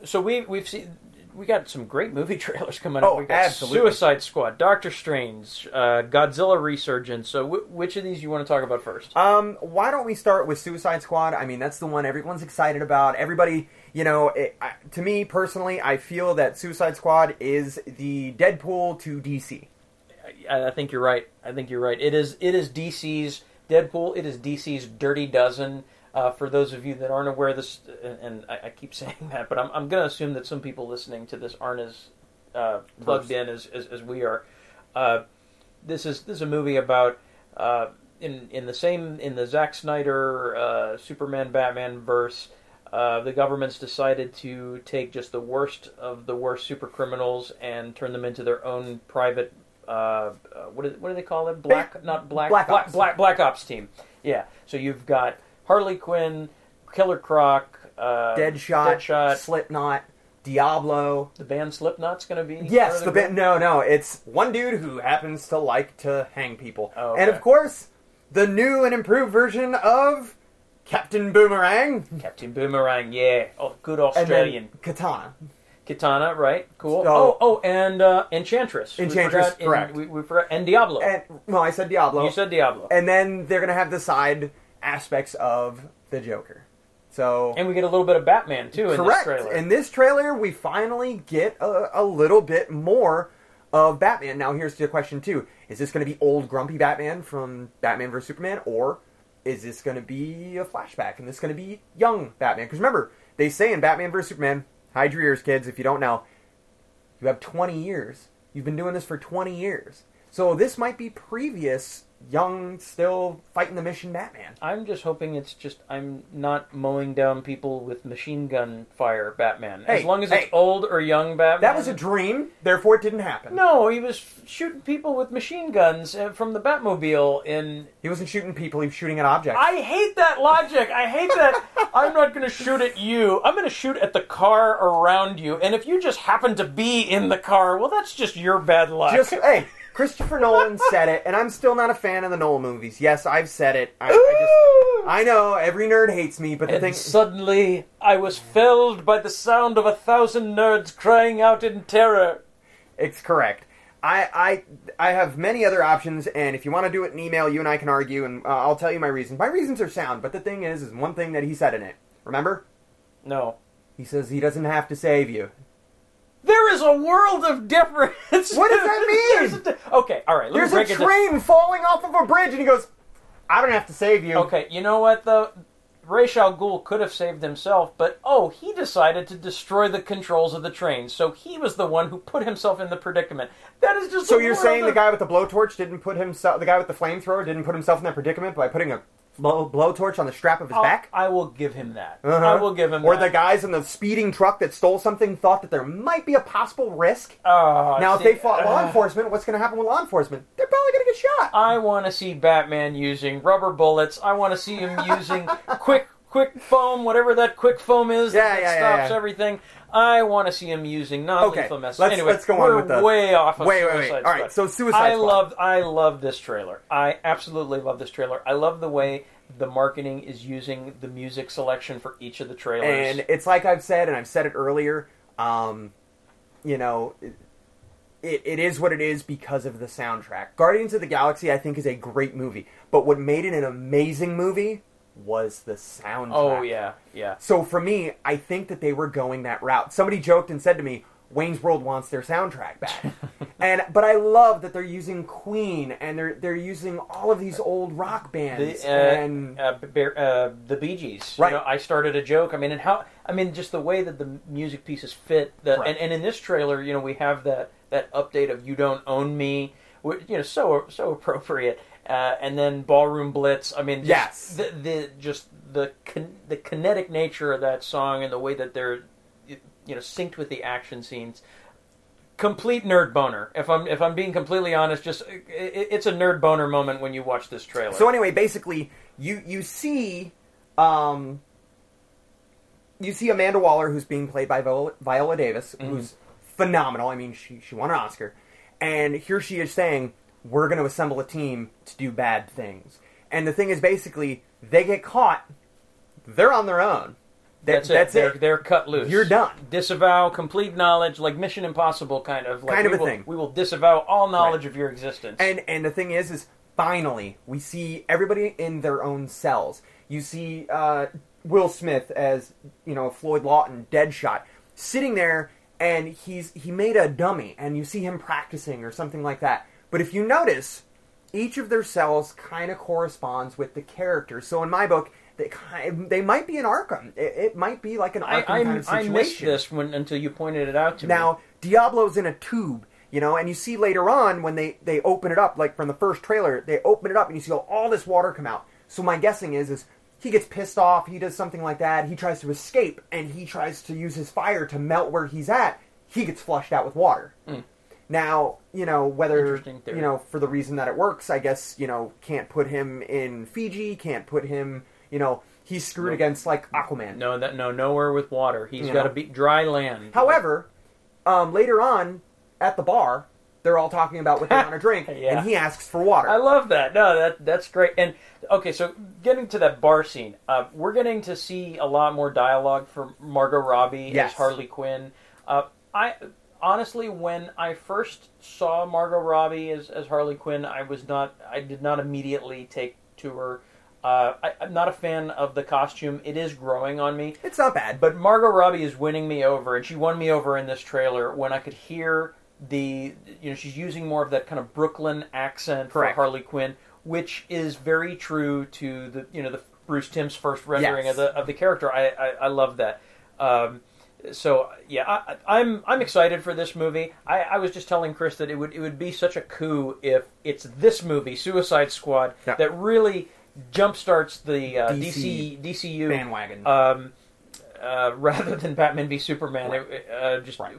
S1: so we we've seen we got some great movie trailers coming
S2: Oh,
S1: up. We got
S2: absolutely.
S1: Suicide Squad, Doctor Strange, uh, Godzilla Resurgence. So w- which of these you want to talk about first?
S2: Um, why don't we start with Suicide Squad? I mean, that's the one everyone's excited about. Everybody, you know, it, I, to me personally, I feel that Suicide Squad is the Deadpool to DC.
S1: I, I think you're right. I think you're right. It is it is DC's Deadpool. It is DC's Dirty Dozen. Uh, for those of you that aren't aware, this and, and I, I keep saying that, but I'm, I'm going to assume that some people listening to this aren't as uh, plugged in as, as, as we are. Uh, this is this is a movie about uh, in in the same in the Zack Snyder uh, Superman Batman verse. Uh, the government's decided to take just the worst of the worst super criminals and turn them into their own private. Uh, uh, what, is, what do they call it? Black, not black,
S2: Black
S1: black, black, black ops team. Yeah. So you've got Harley Quinn, Killer Croc, uh,
S2: Deadshot,
S1: Deadshot.
S2: Slipknot, Diablo.
S1: The band Slipknot's going to be.
S2: Yes, the band. No, no, it's one dude who happens to like to hang people,
S1: Oh,
S2: and of course, the new and improved version of Captain Boomerang,
S1: Captain Boomerang. Yeah. Oh, good
S2: and
S1: Australian.
S2: Katana.
S1: Katana, right? Cool.
S2: So-
S1: oh, oh, and uh, Enchantress. We
S2: Enchantress,
S1: forgot- and
S2: correct.
S1: we, we forgot, and Diablo.
S2: And well, I said Diablo.
S1: you said Diablo.
S2: and then they're gonna have the side aspects of the Joker. So
S1: And we get a little bit of Batman too in
S2: correct.
S1: this trailer.
S2: In this trailer, we finally get a, a little bit more of Batman. Now, here's the question too: Is this going to be old grumpy Batman from Batman vs Superman, or is this going to be a flashback and this going to be young Batman? Because remember, they say in Batman vs Superman, hide your ears, kids, if you don't know, you have 20 years. You've been doing this for 20 years. So this might be previous young, still fighting the mission Batman.
S1: I'm just hoping it's just I'm not mowing down people with machine gun fire Batman. as long as it's old or young Batman.
S2: That was a dream, therefore it didn't happen.
S1: No, he was shooting people with machine guns uh, from the Batmobile in
S2: He wasn't shooting people, he was shooting at objects.
S1: I hate that logic. I hate that. I'm not going to shoot at you. I'm going to shoot at the car around you. And if you just happen to be in the car, well, that's just your bad luck.
S2: Just hey, Christopher Nolan said it, and I'm still not a fan of the Nolan movies. Yes, I've said it. I, I just I know every nerd hates me, but the
S1: and
S2: thing
S1: suddenly, I was filled by the sound of a thousand nerds crying out in terror.
S2: it's correct. I, I I have many other options, and if you want to do it in email, you and I can argue, and uh, I'll tell you my reasons. My reasons are sound, but the thing is, is one thing that he said in it. Remember,
S1: No.
S2: he says he doesn't have to save you.
S1: There is a world of difference.
S2: What does that mean?
S1: Okay, all right.
S2: There's a
S1: it down.
S2: train falling off of a bridge, and he goes, "I don't have to save you."
S1: Okay, you know what though? Ra's al Ghul could have saved himself, but oh, he decided to destroy the controls of the train, so he was the one who put himself in the predicament. That is just
S2: So
S1: the
S2: you're saying the guy with the blowtorch didn't put himself, the guy with the flamethrower didn't put himself in that predicament by putting a blow, blowtorch on the strap of his
S1: I'll-
S2: back?
S1: I will give him that.
S2: Uh-huh.
S1: I will give him
S2: Or
S1: that.
S2: the guys in the speeding truck that stole something thought that there might be a possible risk.
S1: Oh,
S2: now, if they fought law
S1: uh,
S2: enforcement, what's going to happen with law enforcement? They're probably going to get shot.
S1: I want to see Batman using rubber bullets. I want to see him using quick quick foam, whatever that quick foam is
S2: Yeah,
S1: that
S2: yeah, yeah,
S1: stops
S2: yeah.
S1: everything. I want to see him using non-lethal
S2: Okay,
S1: missiles.
S2: let's-
S1: anyway,
S2: let's go on
S1: we're
S2: with the-
S1: way off of
S2: Wait, wait, wait. All right,
S1: Squad.
S2: so Suicide
S1: I
S2: Squad.
S1: love I love this trailer. I absolutely love this trailer. I love the way the marketing is using the music selection for each of the trailers.
S2: And it's like I've said, and I've said it earlier. Um, you know, it, it, it is what it is because of the soundtrack. Guardians of the Galaxy, I think, is a great movie, but what made it an amazing movie was the soundtrack.
S1: oh yeah, yeah.
S2: So for me, I think that they were going that route. Somebody joked and said to me, "Wayne's World wants their soundtrack back," and but I love that they're using Queen and they're they're using all of these old rock bands
S1: The, uh,
S2: and
S1: uh, Bear- uh, the Bee Gees.
S2: Right.
S1: You know, I started a joke. I mean, and how? I mean, just the way that the music pieces fit. The,
S2: Right.
S1: and, and in this trailer, you know, we have that that update of "You Don't Own Me," which, you know, so so appropriate. Uh, and then Ballroom Blitz. I mean, just
S2: Yes.
S1: the, the just the kin- the kinetic nature of that song and the way that they're you know synced with the action scenes. Complete nerd boner. If I'm if I'm being completely honest, just it, it's a nerd boner moment when you watch this trailer.
S2: So anyway, basically, you you see, um, you see Amanda Waller, who's being played by Viola, Viola Davis,
S1: Mm-hmm.
S2: who's phenomenal. I mean, she she won an Oscar, and here she is saying, "We're going to assemble a team to do bad things." And the thing is, basically, they get caught, they're on their own. That-
S1: That's it.
S2: That's
S1: they're,
S2: it.
S1: They're cut loose.
S2: You're done.
S1: Disavow complete knowledge, like Mission Impossible, kind of. Like
S2: Kind of
S1: we
S2: a
S1: will,
S2: thing.
S1: We will disavow all knowledge of your existence.
S2: And and the thing is, is finally we see everybody in their own cells. You see uh, Will Smith as you know Floyd Lawton, Deadshot, sitting there, and he's he made a dummy, and you see him practicing or something like that. But if you notice, each of their cells kind of corresponds with the character. So in my book. They, kind they might be an Arkham. It, it might be like an Arkham
S1: I,
S2: kind of
S1: I missed this when until you pointed it out to me.
S2: Now, Diablo's in a tube, you know, and you see later on when they, they open it up, like from the first trailer, they open it up and you see all this water come out. So my guessing is, is he gets pissed off, he does something like that, he tries to escape, and he tries to use his fire to melt where he's at. He gets flushed out with water. Hmm. Now, you know, whether, you know, for the reason that it works, I guess, you know, can't put him in Fiji, can't put him, you know, he's screwed against, like, Aquaman.
S1: no, that no nowhere with water. He's got to be dry land.
S2: However, um, later on at the bar, they're all talking about what they want to drink,
S1: Yeah.
S2: and he asks for water.
S1: I love that. No, that that's great. And okay, so getting to that bar scene, uh, we're getting to see a lot more dialogue from Margot Robbie
S2: Yes.
S1: as Harley Quinn. Uh, I honestly, when I first saw Margot Robbie as, as Harley Quinn, I was not, I did not immediately take to her. Uh, I, I'm not a fan of the costume. It is growing on me.
S2: it's not bad, but
S1: But Margot Robbie is winning me over, and she won me over in this trailer when I could hear the, you know, she's using more of that kind of Brooklyn accent
S2: Correct.
S1: for Harley Quinn, which is very true to the, you know, the Bruce Timm's first rendering
S2: Yes.
S1: of the of the character. I I, I love that. Um, so yeah, I, I'm I'm excited for this movie. I, I was just telling Chris that it would it would be such a coup if it's this movie, Suicide Squad,
S2: Yeah.
S1: that really jumpstarts the uh,
S2: DC
S1: DC DCU
S2: Bandwagon.
S1: um, uh, rather than Batman v Superman.
S2: Right.
S1: It- uh, just
S2: Right.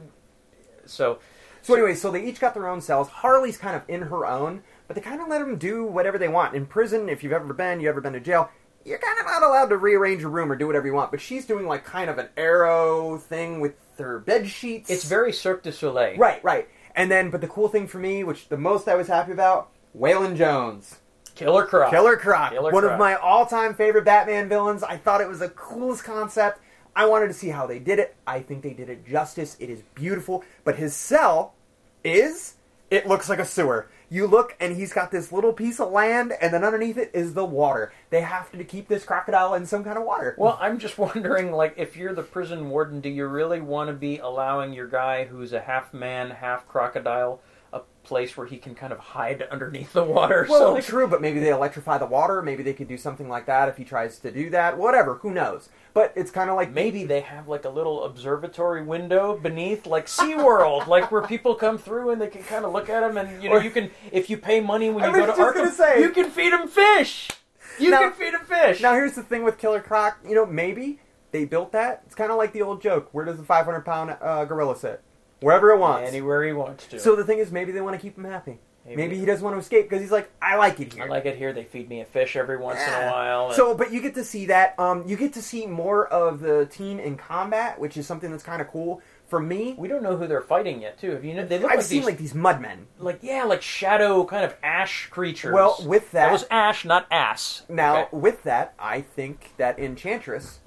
S1: so
S2: So anyway, so they each got their own cells. Harley's kind of in her own, but they kind of let them do whatever they want. In prison, if you've ever been, you ever been to jail, you're kind of not allowed to rearrange your room or do whatever you want. But she's doing like kind of an arrow thing with her bed sheets.
S1: it's very Cirque du Soleil.
S2: right, right. And then, but the cool thing for me, which the most I was happy about, Waylon Jones,
S1: Killer Croc.
S2: Killer Croc,
S1: Killer
S2: one
S1: Croc.
S2: of my all-time favorite Batman villains. I thought it was the coolest concept. I wanted to see how they did it. I think they did it justice. It is beautiful, but his cell is it looks like a sewer. You look and he's got this little piece of land and then underneath it is the water. They have to keep this crocodile in some kind of water.
S1: Well, I'm just wondering, like, if you're the prison warden, do you really want to be allowing your guy who's a half man, half crocodile, a place where he can kind of hide underneath the water?
S2: Well,
S1: so,
S2: true, but maybe they electrify the water. Maybe they could do something like that if he tries to do that. Whatever, who knows? But it's kind of like
S1: maybe they have like a little observatory window beneath, like SeaWorld, like where people come through and they can kind of look at them, and you know,
S2: Or-
S1: you can, if you pay money when
S2: I
S1: you go to Arkham,
S2: say-
S1: you can feed them fish. You
S2: Now-
S1: can feed them fish.
S2: Now here's the thing with Killer Croc. You know, maybe they built that. It's kind of like the old joke: where does the 500 pound uh, gorilla sit? Wherever it wants.
S1: Anywhere he wants to.
S2: So the thing is, maybe they want to keep him happy.
S1: Maybe.
S2: Maybe, he doesn't want to escape because he's like, I like it here.
S1: I like it here. They feed me a fish every once in a while.
S2: So, but you get to see that. Um, you get to see more of the team in combat, which is something that's kind of cool. For me,
S1: we don't know who they're fighting yet, too. Have you know? They look
S2: I've
S1: like
S2: seen
S1: these
S2: like these mudmen.
S1: like yeah, like shadow kind of ash creatures.
S2: Well, with that,
S1: that was ash, not ass.
S2: now
S1: Okay.
S2: with that, I think that Enchantress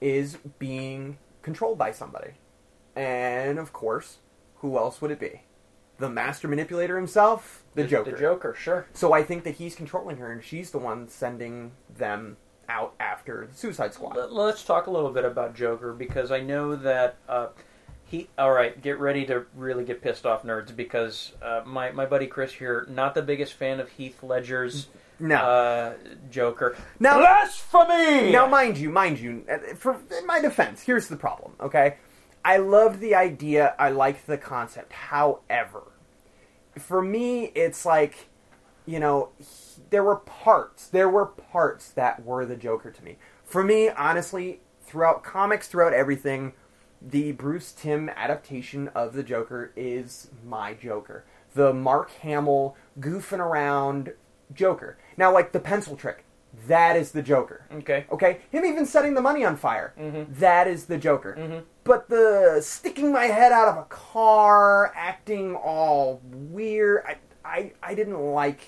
S2: is being controlled by somebody, and of course, who else would it be? The master manipulator himself, the, Joker.
S1: The Joker, sure.
S2: So I think that he's controlling her, and she's the one sending them out after the Suicide Squad.
S1: Let- Let's talk a little bit about Joker because I know that uh, he. All right, get ready to really get pissed off, nerds, because uh, my my buddy Chris here, not the biggest fan of Heath Ledger's
S2: No.
S1: uh, Joker.
S2: Now-
S1: blasphemy.
S2: Now, mind you, mind you, uh, for in my defense, here's the problem. Okay, I loved the idea. I liked the concept. However, for me, it's like, you know, he- there were parts. There were parts that were the Joker to me. For me, honestly, throughout comics, throughout everything, the Bruce Timm adaptation of the Joker is my Joker. The Mark Hamill goofing around Joker. Now, like the pencil trick, that is the Joker.
S1: okay.
S2: Okay, him even setting the money on fire.
S1: Mhm.
S2: that is the Joker.
S1: Mhm.
S2: But the sticking my head out of a car, acting all weird, I, I, I didn't like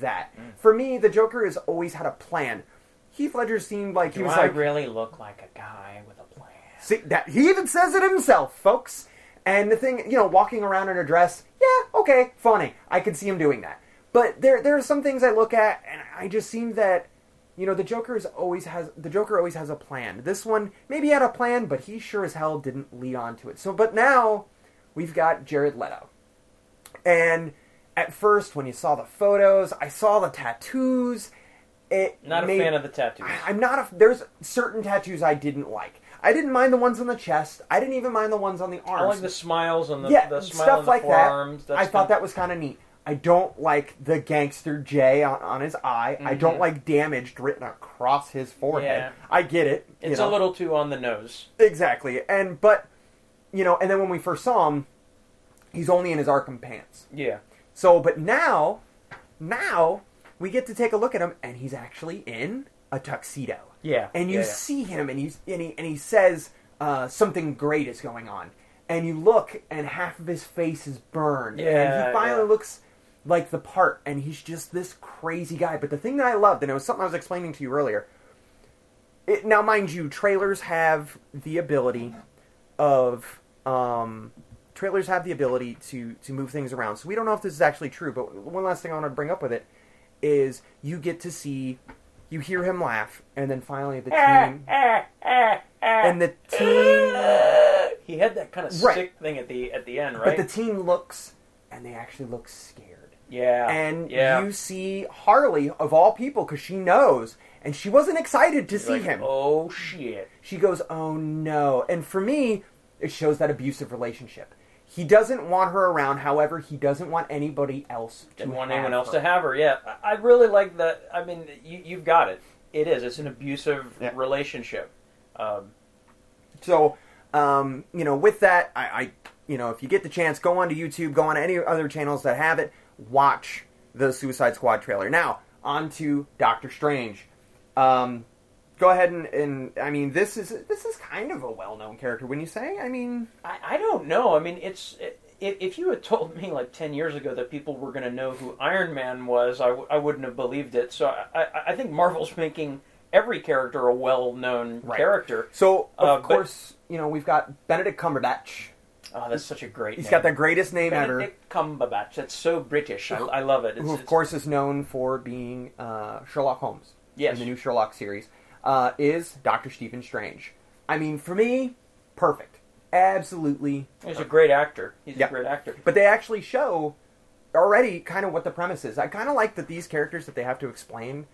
S2: that.
S1: Mm.
S2: For me, the Joker has always had a plan. Heath Ledger seemed like he was
S1: I
S2: like,
S1: really look like a guy with a plan?
S2: see, that he even says it himself, folks. And the thing, you know, walking around in a dress, yeah, okay, funny. I could see him doing that. But there, there are some things I look at, and I just seem that, you know, the Joker always has the Joker always has a plan. This one maybe had a plan, but he sure as hell didn't lead on to it. So, but now we've got Jared Leto, and at first when you saw the photos, I saw the tattoos. It
S1: Not a fan of the tattoos.
S2: I- I'm not a. There's certain tattoos I didn't like. I didn't mind the ones on the chest. I didn't even mind the ones on the arms.
S1: I like the smiles on the,
S2: yeah,
S1: the smile
S2: stuff
S1: on the
S2: like that. I thought that was kind of neat. I don't like the gangster J on, on his eye. I don't
S1: Mhm.
S2: like damaged written across his forehead.
S1: Yeah.
S2: I get it.
S1: It's
S2: know.
S1: a little too on the nose.
S2: exactly. And but you know, and then when we first saw him, he's only in his Arkham pants.
S1: Yeah.
S2: So, but now, now we get to take a look at him, and he's actually in a tuxedo
S1: Yeah.
S2: and you
S1: yeah, yeah.
S2: see him and he's and he, and he says uh, something great is going on and you look and half of his face is burned and
S1: Yeah,
S2: he finally looks like the part and he's just this crazy guy but the thing that i loved and it was something i was explaining to you earlier it, now mind you trailers have the ability of um, trailers have the ability to to move things around so we don't know if this is actually true but one last thing i want to bring up with it is you get to see you hear him laugh and then finally the team and the team
S1: he had that kind of
S2: Right.
S1: sick thing at the at the end, right?
S2: but
S1: right?
S2: the team looks and they actually look scared
S1: yeah.
S2: and
S1: yeah.
S2: you see harley of all people because she knows and she wasn't excited to see
S1: Like,
S2: him
S1: Oh shit.
S2: she goes oh no and for me it shows that abusive relationship. He doesn't want her around. However, he doesn't want anybody else to
S1: Didn't want
S2: have
S1: anyone else
S2: her.
S1: to have her. Yeah, I really like that. I mean, you, you've got it. It is. It's an abusive
S2: Yeah.
S1: relationship. Um,
S2: So, um, you know, with that, I, I, you know, if you get the chance, go on to YouTube, go on any other channels that have it, watch the Suicide Squad trailer. Now, on to Doctor Strange. Um, go ahead and, and, I mean, this is this is kind of a well-known character. When you say, I mean,
S1: I, I don't know. I mean, it's i if you had told me like ten years ago that people were going to know who Iron Man was, I, w- I wouldn't have believed it. So I, I, I think Marvel's making every character a well-known
S2: Right.
S1: character.
S2: so of
S1: Uh, but-
S2: course, you know, we've got Benedict Cumberbatch.
S1: Oh, that's such a great.
S2: He's
S1: name.
S2: got the greatest name ever.
S1: Benedict Cumberbatch. That's so British. I, I love it. It's,
S2: who of
S1: it's-
S2: course is known for being uh, Sherlock Holmes
S1: Yes.
S2: in the new Sherlock series, uh, is Doctor Stephen Strange. I mean, for me, perfect, absolutely.
S1: He's a great actor. He's
S2: Yeah.
S1: a great actor.
S2: But they actually show already kind of what the premise is. I kind of like that these characters that they have to explain.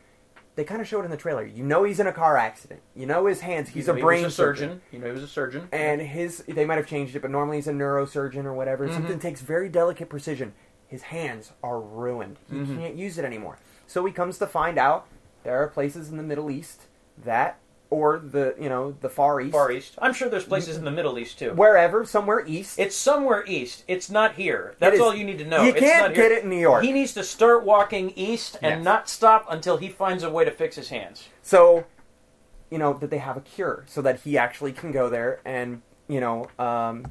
S2: They kind of show it in the trailer. You know he's in a car accident. You know his hands. He's
S1: You
S2: a
S1: know, he
S2: brain
S1: a surgeon. You know, he was a surgeon.
S2: and his they might have changed it, but normally he's a neurosurgeon or whatever.
S1: Mm-hmm.
S2: Something takes very delicate precision. His hands are ruined. He
S1: Mm-hmm.
S2: can't use it anymore. So he comes to find out there are places in the Middle East that, or the you know the Far East,
S1: Far East. I'm sure there's places in the Middle East too.
S2: wherever, somewhere east.
S1: It's somewhere east. It's not here. That's all you need to know.
S2: you
S1: It's
S2: can't
S1: not here.
S2: get it in New York.
S1: He needs to start walking east and
S2: Yes.
S1: not stop until he finds a way to fix his hands.
S2: so, you know that they have a cure, so that he actually can go there and you know um,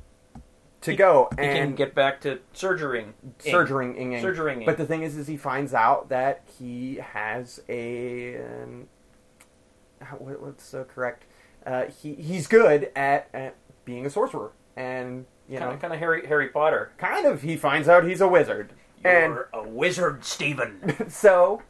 S2: to
S1: He-
S2: go
S1: He
S2: and
S1: can get back to surgerying.
S2: surgerying. ing.
S1: Surgerying.
S2: But the thing is, is he finds out that he has a um, how- what, what's the correct? Uh, he he's good at, at being a sorcerer, and you
S1: kind
S2: know,
S1: of, kind of Harry Harry Potter.
S2: kind of he finds out he's a wizard,
S1: You're a wizard, Stephen.
S2: so.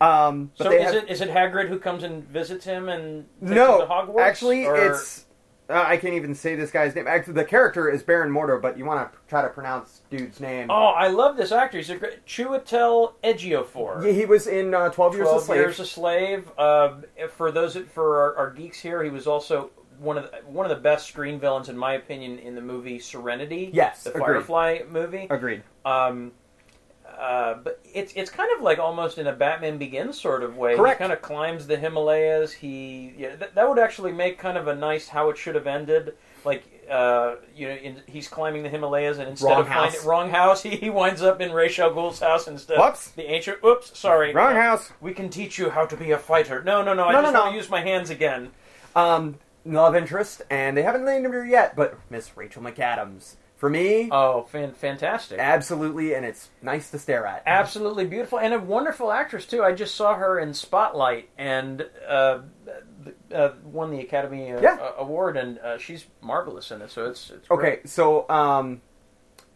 S2: Um,
S1: so is
S2: have-
S1: it is it Hagrid who comes and visits him and takes him
S2: no,
S1: to Hogwarts?
S2: actually,
S1: or-
S2: it's uh, I can't even say this guy's name. Actually, the character is Baron Mordo, but you want to try to pronounce dude's name.
S1: Oh, I love this actor. He's a great Chiwetel Ejiofor.
S2: Yeah, he was in uh, Twelve Years a
S1: 12
S2: Slave.
S1: Years a Slave. Uh, for those for our, our geeks here, he was also one of the, one of the best screen villains, in my opinion, in the movie Serenity.
S2: Yes,
S1: the
S2: agreed.
S1: Firefly movie.
S2: Agreed.
S1: Um, uh, but it's it's kind of like almost in a Batman Begins sort of way.
S2: Correct.
S1: He kind of climbs the Himalayas. He yeah, th- that would actually make kind of a nice how it should have ended. Like uh, you know, in, he's climbing the Himalayas, and instead
S2: Wrong
S1: of
S2: house.
S1: finding wrong house, he, he winds up in Ra's al Ghul's house instead.
S2: Whoops.
S1: The ancient. Oops, Sorry.
S2: Wrong
S1: Uh,
S2: house.
S1: We can teach you how to be a fighter. No, no, no. I
S2: No,
S1: just
S2: no,
S1: want
S2: no.
S1: to use my hands again.
S2: Um, love interest, and they haven't named her yet, but Miss Rachel McAdams. For me,
S1: Oh, fan- fantastic.
S2: absolutely, and it's nice to stare at.
S1: Absolutely beautiful and a wonderful actress too. I just saw her in Spotlight and uh, uh, won the Academy uh,
S2: Yeah.
S1: uh, Award, and uh, she's marvelous in it. So it's, it's great.
S2: Okay, so um,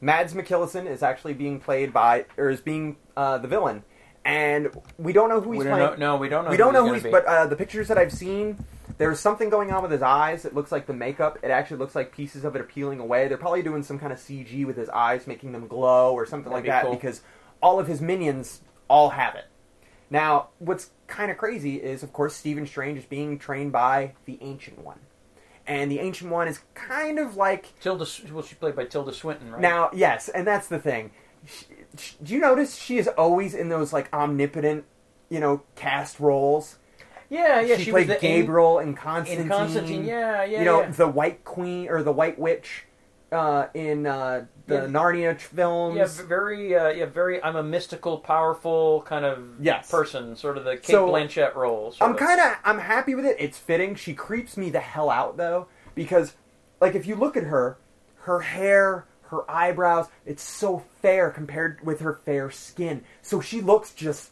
S2: Mads Mikkelsen is actually being played by, or is being uh, the villain, and we don't know who he's
S1: We don't
S2: playing.
S1: know, no, we don't know.
S2: we don't know who
S1: he's gonna
S2: but uh, the pictures that I've seen, there's something going on with his eyes. It looks like the makeup. It actually looks like pieces of it are peeling away. They're probably doing some kind of CG with his eyes, making them glow or something
S1: That'd
S2: like
S1: be
S2: that,
S1: cool.
S2: because all of his minions all have it. Now, what's kind of crazy is, of course, Stephen Strange is being trained by the Ancient One, and the Ancient One is kind of like.
S1: Tilda. Well, she's played by Tilda Swinton, right?
S2: now, yes, and that's the thing. She, she- do you notice she is always in those like omnipotent, you know, cast roles?
S1: Yeah, yeah,
S2: she,
S1: she,
S2: played Gabriel in
S1: in,
S2: Constantine.
S1: in Constantine. Yeah, yeah,
S2: you know,
S1: yeah.
S2: the White Queen or the White Witch uh, in uh, the
S1: Yeah.
S2: Narnia films.
S1: Yeah, very, uh, yeah, very. I'm a mystical, powerful kind of
S2: Yes.
S1: person, sort of the Kate
S2: So,
S1: Blanchett role.
S2: I'm kind of I'm happy with it. It's fitting. She creeps me the hell out though because like if you look at her, her hair, her eyebrows, it's so fair compared with her fair skin. So she looks just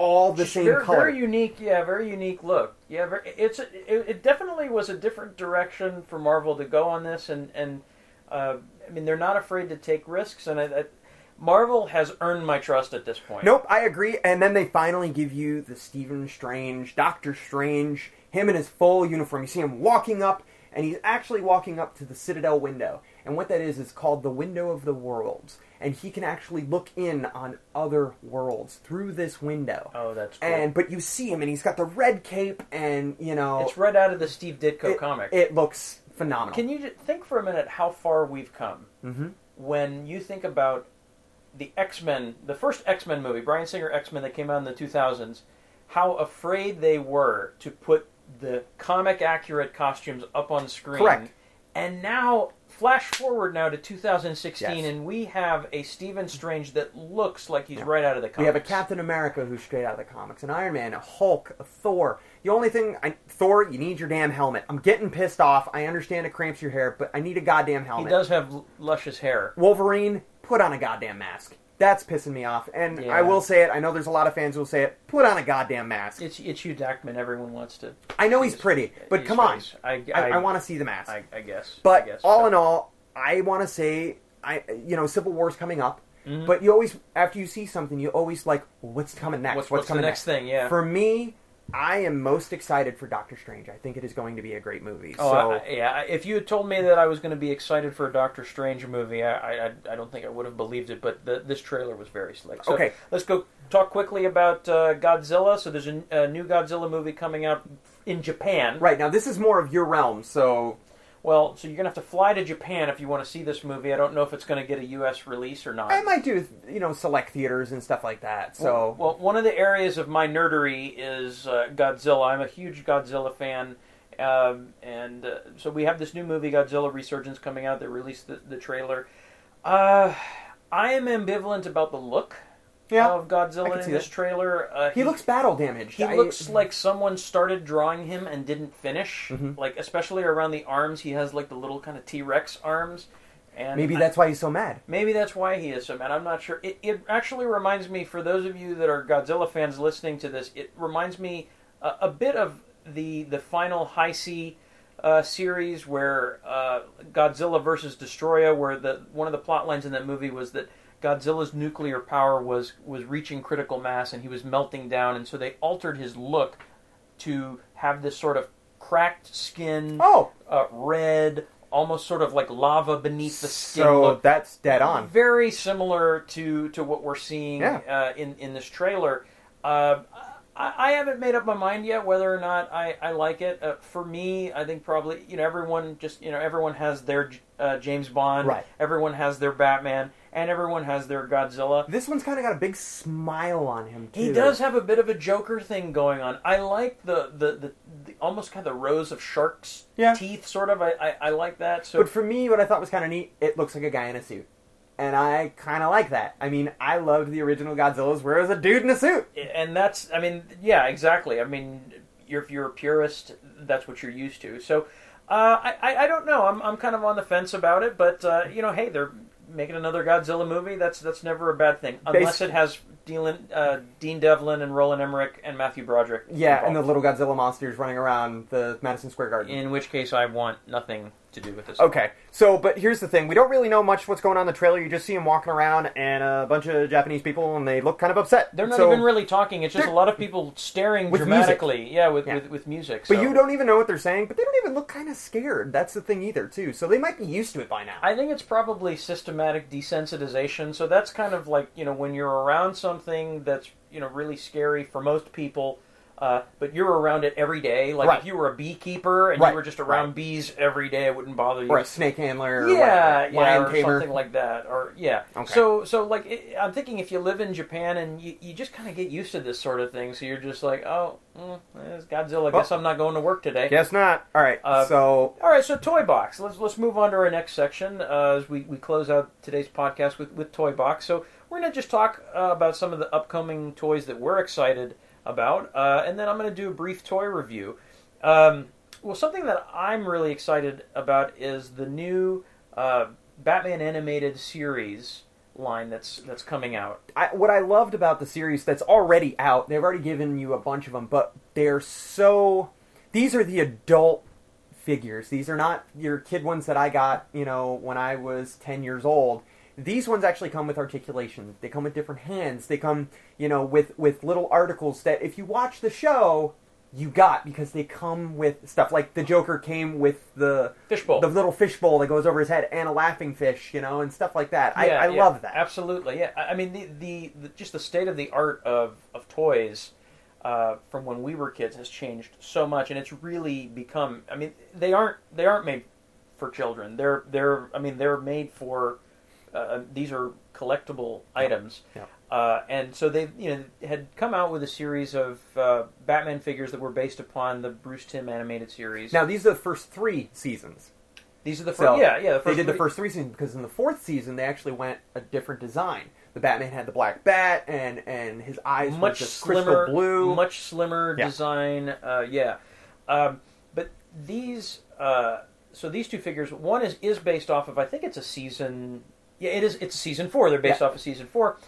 S2: all the same
S1: very,
S2: color.
S1: Very unique, yeah, very unique look. Yeah, very, it's it, it definitely was a different direction for Marvel to go on this, and and uh, I mean they're not afraid to take risks, and I, I, Marvel has earned my trust at this point.
S2: Nope, I agree. And then they finally give you the Stephen Strange, Doctor Strange, him in his full uniform. You see him walking up, and he's actually walking up to the Citadel window. And what that is is called the Window of the Worlds. And he can actually look in on other worlds through this window.
S1: Oh, that's cool.
S2: And but you see him, and he's got the red cape, and you know
S1: it's right out of the Steve Ditko
S2: it,
S1: comic.
S2: It looks phenomenal.
S1: Can you think for a minute how far we've come
S2: mm-hmm.
S1: when you think about the X Men, the first X Men movie, Bryan Singer X Men that came out in the 2000s, how afraid they were to put the comic accurate costumes up on screen.
S2: Correct.
S1: And now, flash forward now to 2016,
S2: Yes.
S1: and we have a Stephen Strange that looks like he's right out of the comics.
S2: We have a Captain America who's straight out of the comics, an Iron Man, a Hulk, a Thor. The only thing, I, Thor, you need your damn helmet. I'm getting pissed off. I understand it cramps your hair, but I need a goddamn helmet.
S1: He does have luscious hair.
S2: Wolverine, put on a goddamn mask. That's pissing me off. And
S1: Yeah.
S2: I will say it. I know there's a lot of fans who will say it. Put on a goddamn mask.
S1: It's it's Hugh Jackman. Everyone wants to.
S2: I know he's pretty, but come on.
S1: I
S2: I,
S1: I,
S2: I want to see the mask.
S1: I, I guess.
S2: But
S1: guess.
S2: all
S1: So-
S2: in all, I want to say, I you know, Civil War's coming up.
S1: Mhm.
S2: But you always, after you see something, you always like, well, what's coming next?
S1: What's, what's the
S2: coming
S1: next thing? Yeah.
S2: For me, I am most excited for Doctor Strange. I think it is going to be a great movie.
S1: Oh,
S2: so
S1: I, yeah. If you had told me that I was going to be excited for a Doctor Strange movie, I, I, I don't think I would have believed it. But the, this trailer was very slick. So
S2: Okay.
S1: let's go talk quickly about uh, Godzilla. So there's a, a new Godzilla movie coming out in Japan.
S2: right now, this is more of your realm. So
S1: Well, so you're going to have to fly to Japan if you want to see this movie. I don't know if it's going to get a U.S. release or not.
S2: I might do you know select theaters and stuff like that. So
S1: well, one of the areas of my nerdery is uh, Godzilla. I'm a huge Godzilla fan, um, and uh, so we have this new movie, Godzilla Resurgence, coming out. They released the, the trailer. Uh, I am ambivalent about the look
S2: yeah,
S1: of
S2: I
S1: Godzilla
S2: can
S1: in
S2: see
S1: this
S2: that.
S1: trailer. Uh,
S2: he looks battle damaged.
S1: He
S2: I-
S1: looks like someone started drawing him and didn't finish.
S2: Mhm.
S1: Like especially around the arms, he has like the little kind of T Rex arms. And
S2: maybe
S1: I-
S2: that's why he's so mad.
S1: Maybe that's why he is so mad. I'm not sure. It, it actually reminds me, for those of you that are Godzilla fans listening to this, it reminds me a, a bit of the the final Heisei uh, series where uh, Godzilla versus Destoroyah, where the one of the plot lines in that movie was that Godzilla's nuclear power was was reaching critical mass and he was melting down, and so they altered his look to have this sort of cracked skin,
S2: Oh,
S1: uh, red, almost sort of like lava beneath the skin
S2: so
S1: look.
S2: that's dead on.
S1: Very similar to to what we're seeing
S2: Yeah.
S1: uh, in in this trailer. Uh, I, I haven't made up my mind yet whether or not I, I like it. Uh, for me, I think probably you know everyone just you know everyone has their uh, James Bond,
S2: Right.
S1: Everyone has their Batman, and everyone has their Godzilla.
S2: This one's kind of got a big smile on him too.
S1: He does have a bit of a Joker thing going on. I like the the, the, the almost kind of the rows of sharks
S2: Yeah.
S1: teeth, sort of. I, I, I like that. So
S2: But for me, what I thought was kind of neat, it looks like a guy in a suit. And I kind of like that. I mean, I loved the original Godzillas where it was a dude in a suit.
S1: and that's i mean yeah exactly i mean you're, if you're a purist that's what you're used to so uh, I, I I don't know I'm, I'm kind of on the fence about it but uh, you know hey they're making another godzilla movie that's that's never a bad thing unless it has Dean, uh, Dean Devlin and Roland Emmerich and Matthew Broderick
S2: Yeah, and the little Godzilla monsters running around the Madison Square Garden.
S1: in which case I want nothing to do with this
S2: Okay, so but here's the thing: we don't really know much what's going on in the trailer. You just see him walking around and a bunch of Japanese people, and they look kind of upset.
S1: they're not
S2: So-
S1: even really talking it's just a lot of people staring dramatically yeah with,
S2: Yeah.
S1: with with music
S2: But
S1: so.
S2: you don't even know what they're saying. But they don't even look kind of scared. That's the thing either, too. So they might be used to it by now.
S1: I think it's probably systematic desensitization. So that's kind of like you know when you're around something that's you know really scary for most people, uh, but you're around it every day. Like
S2: Right.
S1: if you were a beekeeper and
S2: Right.
S1: you were just around
S2: Right.
S1: bees every day, it wouldn't bother you.
S2: or a snake handler. Or
S1: yeah, yeah,
S2: lion
S1: or
S2: tamer.
S1: something like that, or yeah.
S2: Okay.
S1: So, so like, it, I'm thinking if you live in Japan and you, you just kind of get used to this sort of thing, so you're just like, oh, mm, it's Godzilla. Guess I'm not going to work today.
S2: Guess not. All right.
S1: Uh,
S2: so
S1: All right, so Toy Box. Let's let's move on to our next section uh, as we, we close out today's podcast with, with Toy Box. So we're going to just talk uh, about some of the upcoming toys that we're excited about, uh, and then I'm going to do a brief toy review. Um, well, something that I'm really excited about is the new uh, Batman animated series line that's that's coming out.
S2: I, what I loved about the series that's already out, they've already given you a bunch of them, but they're so. These are the adult figures. These are not your kid ones that I got, you know, when I was 10 years old. These ones actually come with articulation. They come with different hands. They come, you know, with with little articles that if you watch the show, you got because they come with stuff like the Joker came with the
S1: Fishbowl.
S2: the little fishbowl that goes over his head and a laughing fish, you know, and stuff like that. I,
S1: Yeah,
S2: I
S1: yeah,
S2: love that.
S1: Absolutely, yeah. I I mean, the, the, the just the state of the art of of toys uh, from when we were kids has changed so much, and it's really become. I mean, they aren't they aren't made for children. They're they're I mean they're made for uh, these are collectible items.
S2: Yeah.
S1: Uh, and so they you know had come out with a series of uh, Batman figures that were based upon the Bruce Timm animated series.
S2: Now these are the first three seasons.
S1: these are the first
S2: So,
S1: yeah yeah the first
S2: they did the first three seasons because in the fourth season they actually went a different design. The Batman had the black bat and and his eyes
S1: much
S2: were just
S1: slimmer,
S2: crystal blue.
S1: much slimmer
S2: Yeah.
S1: design. Uh, yeah, um, but these uh, so these two figures, one is is based off of I think it's a season. Yeah, it is. It's season four. They're based
S2: Yeah.
S1: off of season four,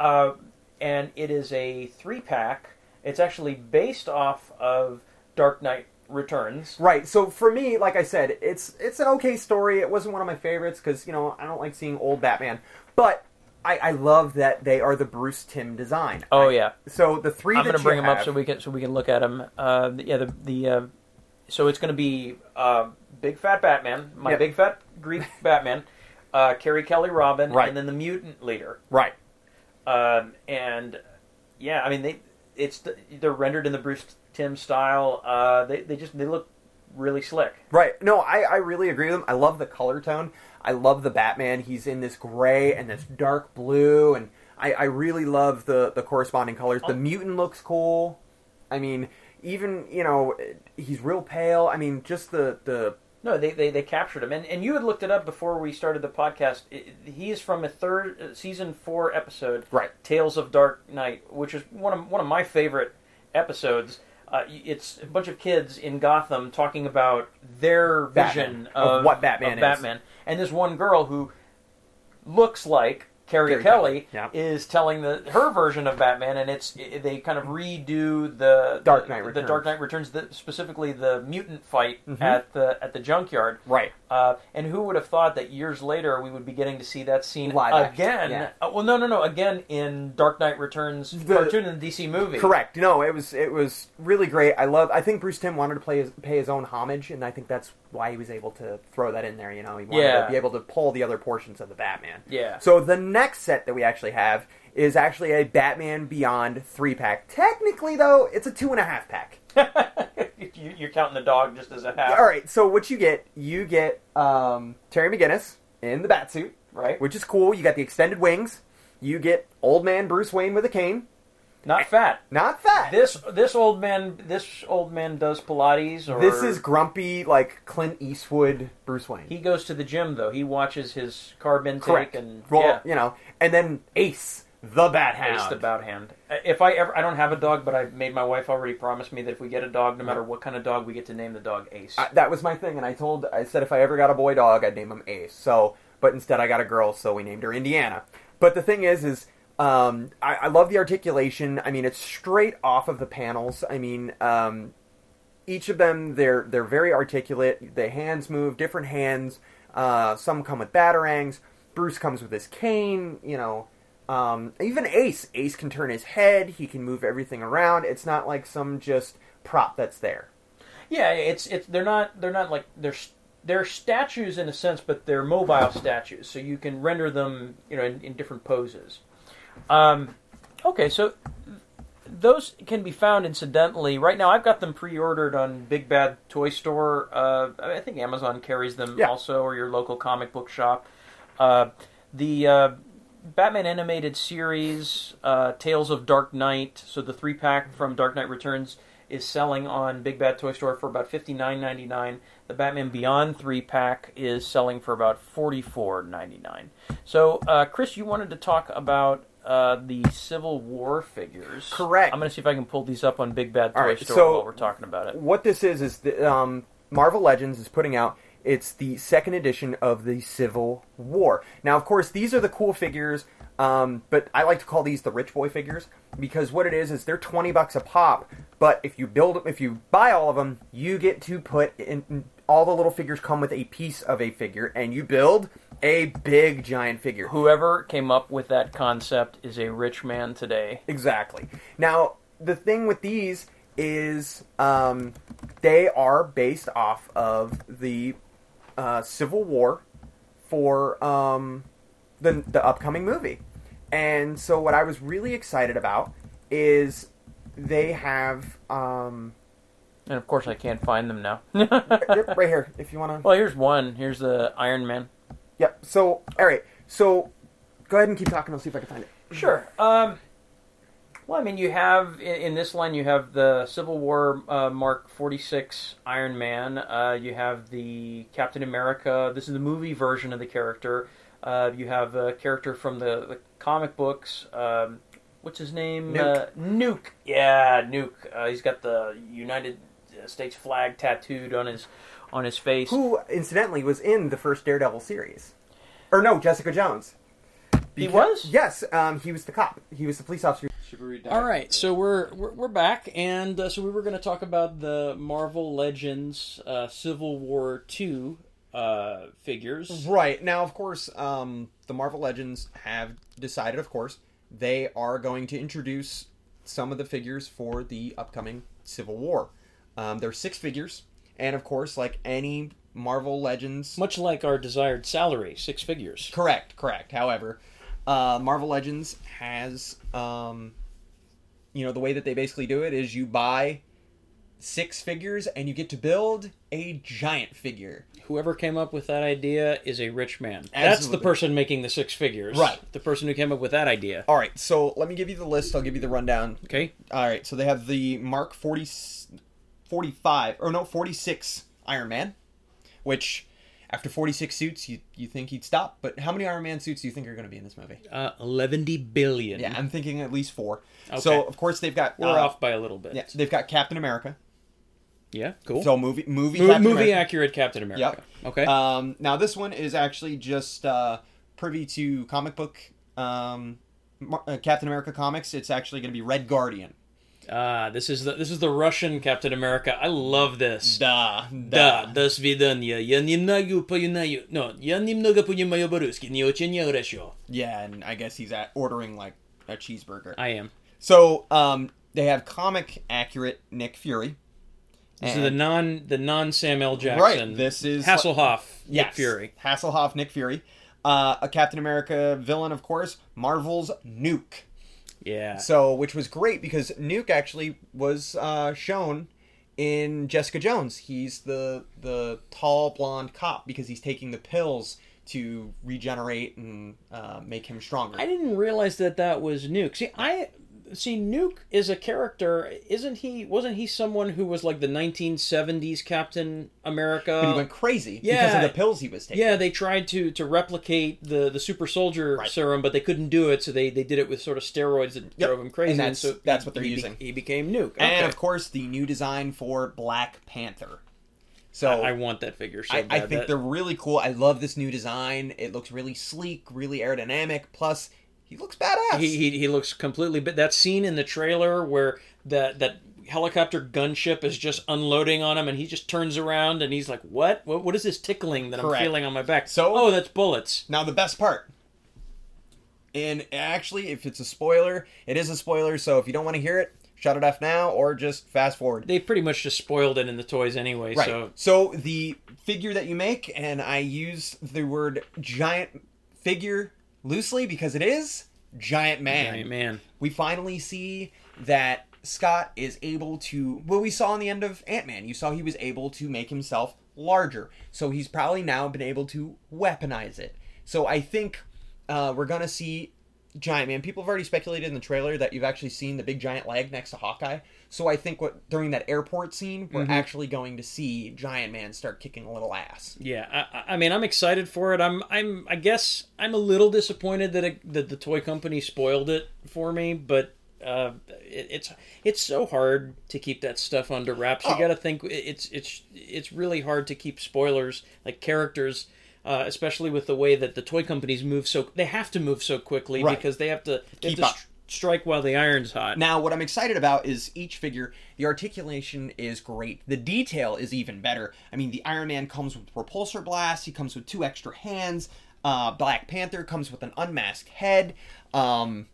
S1: uh, and it is a three pack. It's actually based off of Dark Knight Returns.
S2: Right. So for me, like I said, it's it's an okay story. It wasn't one of my favorites because you know I don't like seeing old Batman, but I, I love that they are the Bruce Timm design.
S1: Oh
S2: I-
S1: yeah,
S2: So the 3
S1: I'm going to bring them up so we can so we can look at them. Uh, yeah, the the uh, so it's going to be uh, Big Fat Batman, my
S2: Yep.
S1: Big Fat Greek Batman, uh, Carrie Kelly Robin,
S2: Right.
S1: and then the Mutant Leader.
S2: right.
S1: Um, and yeah, I mean they it's the, they're rendered in the Bruce Timm style. Uh, they they just they look really slick.
S2: Right. No, I, I really agree with them. I love the color tone. I love the Batman. He's in this gray and this dark blue, and I, I really love the, the corresponding colors. The
S1: Oh.
S2: mutant looks cool. I mean, even, you know, he's real pale. I mean, just the, the
S1: No, they, they, they captured him, and and you had looked it up before we started the podcast. He is from a third uh, season four episode,
S2: Right.
S1: Tales of Dark Knight, which is one of one of my favorite episodes. Uh, it's a bunch of kids in Gotham talking about their
S2: Batman,
S1: vision
S2: of
S1: of,
S2: what Batman
S1: of
S2: is.
S1: Batman, and this one girl who looks like Carrie, Kelly
S2: Kelly, yeah.
S1: is telling the her version of Batman, and it's they kind of redo the
S2: Dark Knight
S1: the
S2: Returns.
S1: Dark Knight Returns, the, specifically the mutant fight
S2: Mhm.
S1: at the at the junkyard.
S2: right.
S1: Uh, and who would have thought that years later we would be getting to see that scene
S2: Live
S1: again?
S2: yeah.
S1: Uh, well, no, no, no. Again in Dark Knight Returns
S2: The-
S1: cartoon in the DC movie.
S2: Correct. No, it was it was really great. I love. I think Bruce Timm wanted to play his, pay his own homage, and I think that's why he was able to throw that in there. You know, he wanted
S1: Yeah.
S2: to be able to pull the other portions of the Batman.
S1: Yeah.
S2: So the next set that we actually have is actually a Batman Beyond three pack. Technically, though, it's a two and a half pack.
S1: you, you're counting the dog just as a half,
S2: All right. So what you get, you get um, Terry McGinnis in the Batsuit,
S1: right?
S2: which is cool. You got the extended wings. You get old man Bruce Wayne with a cane.
S1: Not fat.
S2: Not fat.
S1: This this old man this old man does Pilates or
S2: This is grumpy, like Clint Eastwood Bruce Wayne.
S1: he goes to the gym though. He watches his carb intake
S2: Correct.
S1: and yeah.
S2: you know, and then Ace, the Bat Hound.
S1: Ace the bout hand. Uh, If I ever, I don't have a dog, but I made my wife already promise me that if we get a dog, no matter what kind of dog, we get to name the dog Ace.
S2: I, that was my thing, and I told, I said if I ever got a boy dog, I'd name him Ace. So, but instead I got a girl, so we named her Indiana. But the thing is, is um, I, I love the articulation. I mean, it's straight off of the panels. I mean, um, each of them they're they're very articulate. The hands move, different hands. Uh, some come with batarangs. Bruce comes with his cane. You know, um, even Ace. Ace can turn his head. He can move everything around. It's not like some just prop that's there.
S1: Yeah, it's it's they're not they're not like they're they're statues in a sense, but they're mobile statues, so you can render them you know in, in different poses. Um, okay, so those can be found incidentally. Right now, I've got them pre-ordered on Big Bad Toy Store. Uh, I think Amazon carries them
S2: Yeah.
S1: also, or your local comic book shop. Uh, the uh, Batman animated series, uh, Tales of Dark Knight. So the three pack from Dark Knight Returns is selling on Big Bad Toy Store for about fifty nine ninety nine. The Batman Beyond three pack is selling for about forty four ninety nine. So, uh, Chris, you wanted to talk about uh, the Civil War figures.
S2: Correct.
S1: I'm going to see if I can pull these up on Big Bad Toy
S2: All right,
S1: Store
S2: so-
S1: while we're talking about it.
S2: what this is is the, um, Marvel Legends is putting out. It's the second edition of the Civil War. Now, of course, these are the cool figures, um, but I like to call these the rich boy figures because what it is is they're twenty bucks a pop. But if you build, if you buy all of them, you get to put in. All the little figures come with a piece of a figure, and you build a big giant figure.
S1: Whoever came up with that concept is a rich man today.
S2: Exactly. Now, the thing with these is um, they are based off of the uh, Civil War for um, the the upcoming movie, and so what I was really excited about is they have um,
S1: And of course, I can't find them now.
S2: Yep, right here, if you want to.
S1: well, here's one. Here's the Iron Man.
S2: Yep. So, all right. So, go ahead and keep talking. I'll see if I can find it.
S1: Sure. Um, well, I mean, you have in, in this line you have the Civil War uh, Mark Forty Six Iron Man. Uh, you have the Captain America. This is the movie version of the character. Uh, you have a character from the, the comic books. Um, what's his name?
S2: Nuke.
S1: Uh, Nuke. Yeah, Nuke. Uh, he's got the United States flag tattooed on his on his face.
S2: Who, incidentally, was in the first Daredevil series, or no, Jessica Jones.
S1: He was?
S2: Yes. Um, he was the cop. He was the police officer.
S1: All right, so we're we're, we're back, and uh, so we were going to talk about the Marvel Legends uh, Civil War two uh, figures.
S2: Right now, of course, um, the Marvel Legends have decided, of course, they are going to introduce some of the figures for the upcoming Civil War. Um, there's six figures, and of course, like any Marvel Legends,
S1: Much like our desired salary, six figures.
S2: correct, correct. However, uh, Marvel Legends has, um, you know, the way that they basically do it is you buy six figures and you get to build a giant figure.
S1: Whoever came up with that idea is a rich man. That's the person making the six figures.
S2: Right.
S1: The person who came up with that idea.
S2: All right, so let me give you the list. I'll give you the rundown.
S1: Okay.
S2: All right, so they have the Mark 40, 45, or no, 46 Iron Man, which after 46 suits, you, you think he'd stop. But how many Iron Man suits do you think are going to be in this movie?
S1: Uh, 11 billion.
S2: Yeah, I'm thinking at least four.
S1: Okay.
S2: So, of course, they've got.
S1: We're
S2: uh,
S1: off by a little bit.
S2: Yeah, so they've got Captain America.
S1: Yeah, cool.
S2: So, movie movie,
S1: Mo-
S2: Captain
S1: movie
S2: America.
S1: accurate Captain America. Yep. Okay.
S2: Um, now, this one is actually just uh, privy to comic book um, uh, Captain America comics. It's actually going to be Red Guardian.
S1: Ah, this is the this is the Russian Captain America. I love this.
S2: Da,
S1: Да, до свидания. Я немного понимаю. No, я немного понимаю по-русски. Не очень хорошо.
S2: Yeah, and I guess he's at ordering like a cheeseburger.
S1: I am.
S2: So um, they have comic accurate Nick Fury.
S1: This is the
S2: And-
S1: non the non Samuel Jackson.
S2: Right, this is-
S1: Hasselhoff. Nick
S2: Yes,
S1: Fury.
S2: Hasselhoff, Nick Fury. Uh, a Captain America villain, of course, Marvel's Nuke.
S1: Yeah.
S2: So, which was great because Nuke actually was uh, shown in Jessica Jones. He's the the tall blonde cop because he's taking the pills to regenerate and uh, make him stronger.
S1: I didn't realize that that was Nuke. See, I see Nuke is a character. Isn't he? Wasn't he someone who was like the 1970s Captain America?
S2: but he went crazy because
S1: yeah.
S2: of the pills he was taking.
S1: Yeah, they tried to to replicate the the super soldier
S2: Right.
S1: serum, but they couldn't do it, so they, they did it with sort of steroids that
S2: Yep.
S1: drove him crazy.
S2: And that's-
S1: so
S2: that's what they're
S1: he be-
S2: using.
S1: he became Nuke,
S2: And of course, the new design for Black Panther. So
S1: I, I want that figure so
S2: I. I think
S1: That-
S2: they're really cool. I love this new design. It looks really sleek, really aerodynamic. Plus, he looks badass.
S1: he, he he looks completely. But that scene in the trailer where that that helicopter gunship is just unloading on him, and he just turns around and he's like, "What? What, what is this tickling that
S2: Correct.
S1: I'm feeling on my back?"
S2: So-
S1: oh, that's bullets.
S2: Now the best part. And actually, if it's a spoiler, it is a spoiler. So if you don't want to hear it, shut it off now or just fast forward.
S1: They pretty much just spoiled it in the toys anyway.
S2: Right.
S1: So
S2: So the figure that you make, and I use the word giant figure loosely because it is giant man.
S1: Giant man.
S2: We finally see that Scott is able to. Well, we saw in the end of Ant Man, you saw he was able to make himself larger. So he's probably now been able to weaponize it. So I think uh, we're gonna see Giant Man. People have already speculated in the trailer that you've actually seen the big giant leg next to Hawkeye. So I think what during that airport scene, we're actually going to see Giant Man start kicking a little ass.
S1: Yeah, I- I, I mean, I'm excited for it. I'm, I'm, I guess I'm a little disappointed that it, that the toy company spoiled it for me, but uh, it, it's it's so hard to keep that stuff under wraps. You
S2: Oh.
S1: got to think it's it's it's really hard to keep spoilers like characters. Uh, especially with the way that the toy companies move so they have to move so quickly
S2: Right.
S1: because they have to, they have to
S2: up.
S1: stri- strike while the iron's hot.
S2: Now, what I'm excited about is each figure, the articulation is great. The detail is even better. I mean, the Iron Man comes with repulsor blast, he comes with two extra hands. Uh, Black Panther comes with an unmasked head. Um,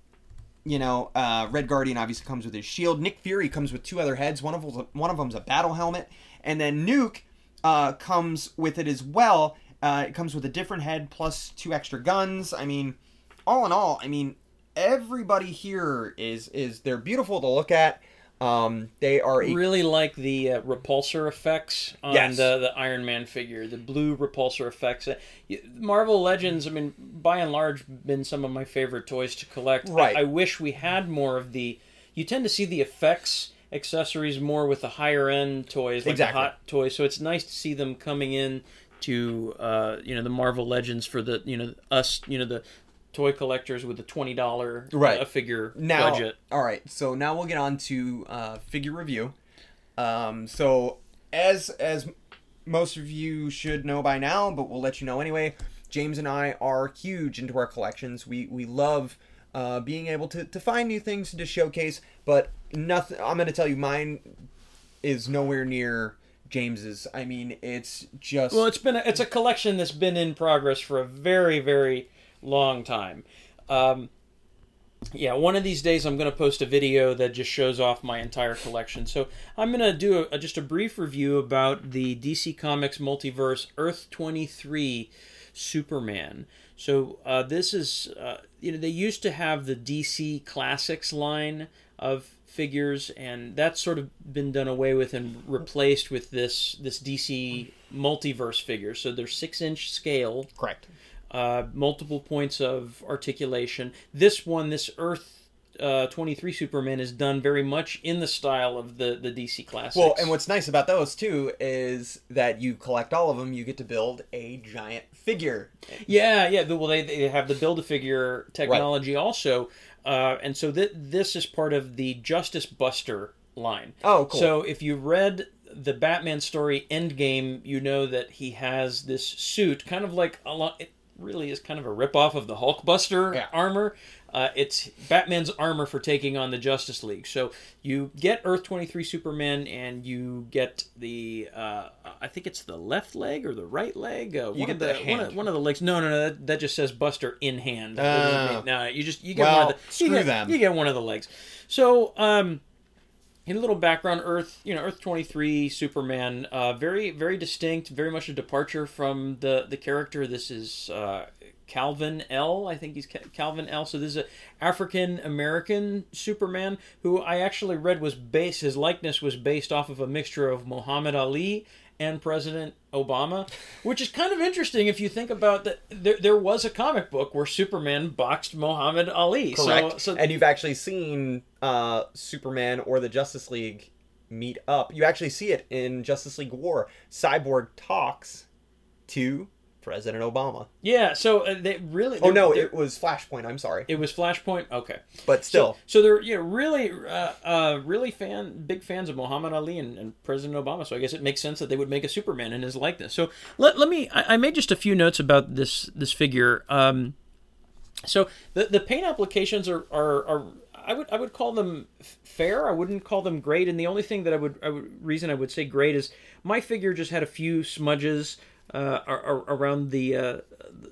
S2: you know, uh, Red Guardian obviously comes with his shield. Nick Fury comes with two other heads. One of them's a, one of them's a battle helmet, and then Nuke uh, comes with it as well. Uh, it comes with a different head plus two extra guns. I mean, all in all, I mean, everybody here is is they're beautiful to look at. Um, they are a
S1: really like the uh, repulsor effects on
S2: Yes.
S1: the, the Iron Man figure, the blue repulsor effects. Uh, Marvel Legends, I mean, by and large, been some of my favorite toys to collect. I-
S2: Right.
S1: I, wish we had more of the. You tend to see the effects accessories more with the higher end toys, like
S2: Exactly.
S1: the hot toys. So it's nice to see them coming in to uh, you know the Marvel Legends for the you know us you know the toy collectors with the twenty dollar
S2: Right.
S1: a figure
S2: now
S1: budget.
S2: all right so now we'll get on to uh, figure review um, so as as most of you should know by now but we'll let you know anyway james and i are huge into our collections we we love uh, being able to, to find new things to showcase but nothing i'm going to tell you mine is nowhere near james's i mean it's just
S1: Well, it's been a, it's a collection that's been in progress for a very very long time. Um, yeah, one of these days I'm going to post a video that just shows off my entire collection. So I'm going to do a, just a brief review about the DC Comics multiverse Earth 23 Superman. So uh, this is uh, you know they used to have the DC Classics line of figures, and that's sort of been done away with and replaced with this this DC multiverse figure. So they're six inch scale
S2: correct
S1: uh, multiple points of articulation. This one, this Earth uh, 23 Superman, is done very much in the style of the, the DC classics.
S2: Well, and what's nice about those too is that you collect all of them, you get to build a giant figure.
S1: yeah, yeah. Well, they, they have the build a figure technology also. Uh, and so th- this is part of the Justice Buster line.
S2: Oh, cool.
S1: So if you read the Batman story Endgame, you know that he has this suit, kind of like a lot. It really is kind of a ripoff of the Hulkbuster
S2: Yeah.
S1: armor. Uh, it's Batman's armor for taking on the Justice League. So you get Earth twenty three Superman, and you get the uh, I think it's the left leg or the right leg. Uh, one
S2: get
S1: of the,
S2: the
S1: one, of, one of the legs. No, no, no. That, that just says Buster in hand.
S2: Oh.
S1: no, you just you get
S2: Well,
S1: one of the
S2: screw
S1: you get,
S2: them.
S1: You get one of the legs. So um, in a little background, Earth, you know, Earth twenty three, Superman, uh, very very distinct, very much a departure from the the character. This is uh, Calvin Ellis. I think he's Calvin Ellis. So this is a African American Superman who I actually read was based. His likeness was based off of a mixture of Muhammad Ali and President Obama, which is kind of interesting if you think about that. There, there was a comic book where Superman boxed Muhammad Ali.
S2: Correct.
S1: So, so
S2: and you've actually seen uh, Superman or the Justice League meet up. You actually see it in Justice League War. Cyborg talks to President Obama.
S1: Yeah, so uh, they really.
S2: Oh no, it was Flashpoint. I'm sorry,
S1: it was Flashpoint. Okay,
S2: but still,
S1: so they're you know really, uh, uh, really fan, big fans of Muhammad Ali and, and President Obama. So I guess it makes sense that they would make a Superman in his likeness. So let, let me. I, I made just a few notes about this this figure. Um, so the the paint applications are are. are I would I would call them fair. I wouldn't call them great. And the only thing that I would, I would reason I would say great is my figure just had a few smudges uh, ar- ar- around the uh,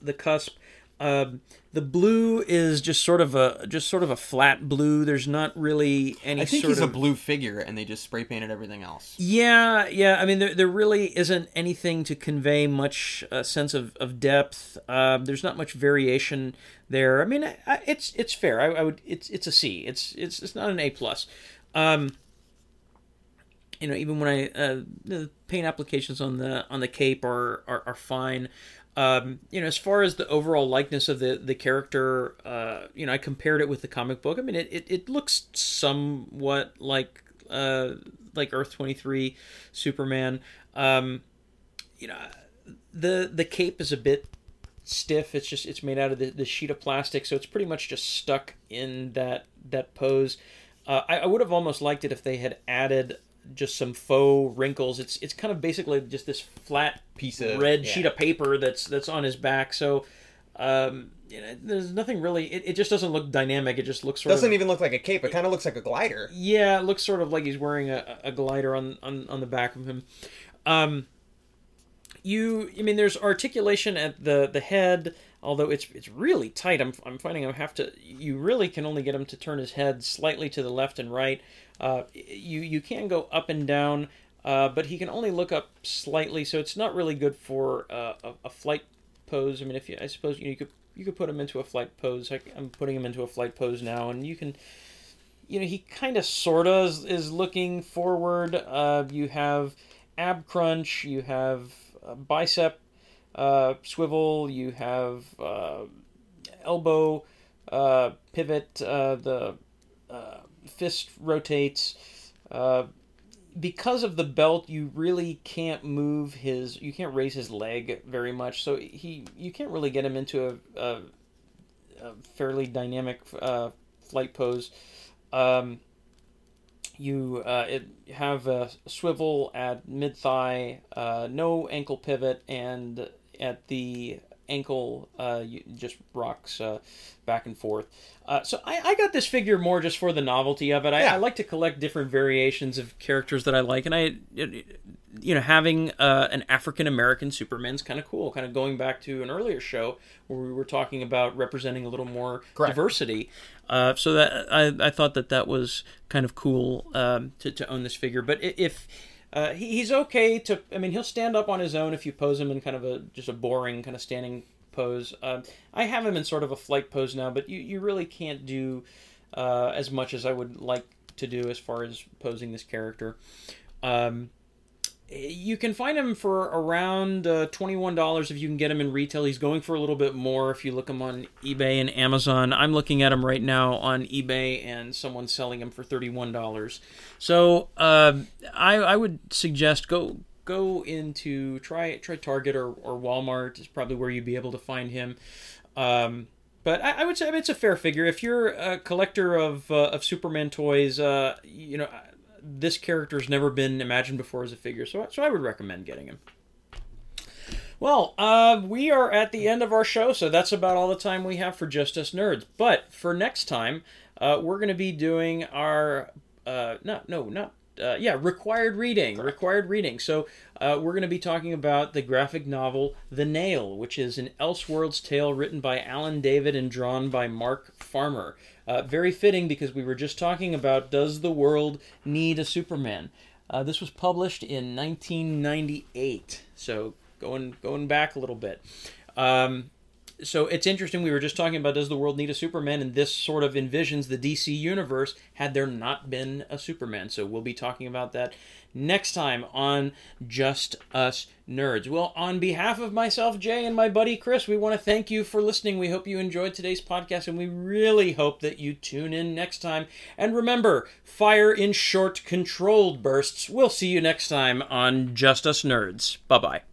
S1: the cusp. Um, the blue is just sort of a just sort of a flat blue. There's not really any
S2: I think
S1: sort
S2: he's a blue figure, and they just spray painted everything else.
S1: yeah, yeah. I mean, there, there really isn't anything to convey much uh, sense of, of depth. Um, there's not much variation there. I mean, I, I, it's it's fair. I, I would it's it's a C. It's it's it's not an A plus. Um, you know, even when I uh, the paint applications on the on the cape are are, are fine. Um, you know, as far as the overall likeness of the the character, uh, you know, I compared it with the comic book. I mean, it, it, it looks somewhat like uh, like Earth twenty three, Superman. Um, you know, the the cape is a bit stiff. It's just it's made out of the, the sheet of plastic, so it's pretty much just stuck in that that pose. Uh, I, I would have almost liked it if they had added just some faux wrinkles. It's it's kind of basically just this flat
S2: Piece of-
S1: red
S2: yeah.
S1: sheet of paper that's that's on his back. So um, you know, there's nothing really. It, it just doesn't look dynamic. It just looks sort
S2: Doesn't
S1: of
S2: even look like a cape. It kind of looks like a glider.
S1: yeah, it looks sort of like he's wearing a, a glider on, on, on the back of him. Um, you, I mean, there's articulation at the, the head, although it's it's really tight. I'm, I'm finding I have to. You really can only get him to turn his head slightly to the left and right. Uh, you you can go up and down, uh, but he can only look up slightly, so it's not really good for uh, a, a flight pose. I mean, if you, I suppose you, know, you could you could put him into a flight pose. I, I'm putting him into a flight pose now, and you can you know he kind of sorta is, is looking forward. Uh, you have ab crunch, you have uh, bicep swivel, you have elbow pivot, the fist rotates. Uh, because of the belt, you really can't move his. You can't raise his leg very much, so he you can't really get him into a, a, a fairly dynamic uh, flight pose. Um, you uh, it, have a swivel at mid thigh, uh, no ankle pivot, and at the ankle uh, just rocks uh, back and forth. Uh, so I, I, got this figure more just for the novelty of it. I, yeah. I, like to collect different variations of characters that I like, and I, you know, having uh, an African American Superman's kind of cool. Kind of going back to an earlier show where we were talking about representing a little more Correct. diversity. Uh, so that I, I thought that that was kind of cool um, to, to own this figure. But if uh, he, he's okay to. I mean, he'll stand up on his own if you pose him in kind of a just a boring kind of standing pose. Uh, I have him in sort of a flight pose now, but you, you really can't do uh, as much as I would like to do as far as posing this character. Um, you can find him for around uh, $21 if you can get him in retail. He's going for a little bit more if you look him on eBay and Amazon. I'm looking at him right now on eBay and someone's selling him for $31. So uh, I, I would suggest go go into try try Target or, or Walmart is probably where you'd be able to find him. Um, but I, I, would say it's a fair figure. If you're a collector of uh, of Superman toys, uh, you know this character's never been imagined before as a figure, so so I would recommend getting him. Well, uh, we are at the end of our show, so that's about all the time we have for Just Us Nerds. But for next time, uh, we're going to be doing our uh, no, no, not uh, yeah, required reading, Correct. required reading. So uh, we're going to be talking about the graphic novel The Nail, which is an Elseworlds tale written by Alan Davis and drawn by Mark Farmer. Uh, very fitting because we were just talking about does the world need a Superman? Uh, this was published in 1998, so going going back a little bit. Um, so it's interesting. We were just talking about does the world need a Superman, and this sort of envisions the DC universe had there not been a Superman. So we'll be talking about that next time on Just Us Nerds. Well, on behalf of myself, Jay, and my buddy Chris, we want to thank you for listening. We hope you enjoyed today's podcast, and we really hope that you tune in next time. And remember, fire in short, controlled bursts. We'll see you next time on Just Us Nerds. Bye bye.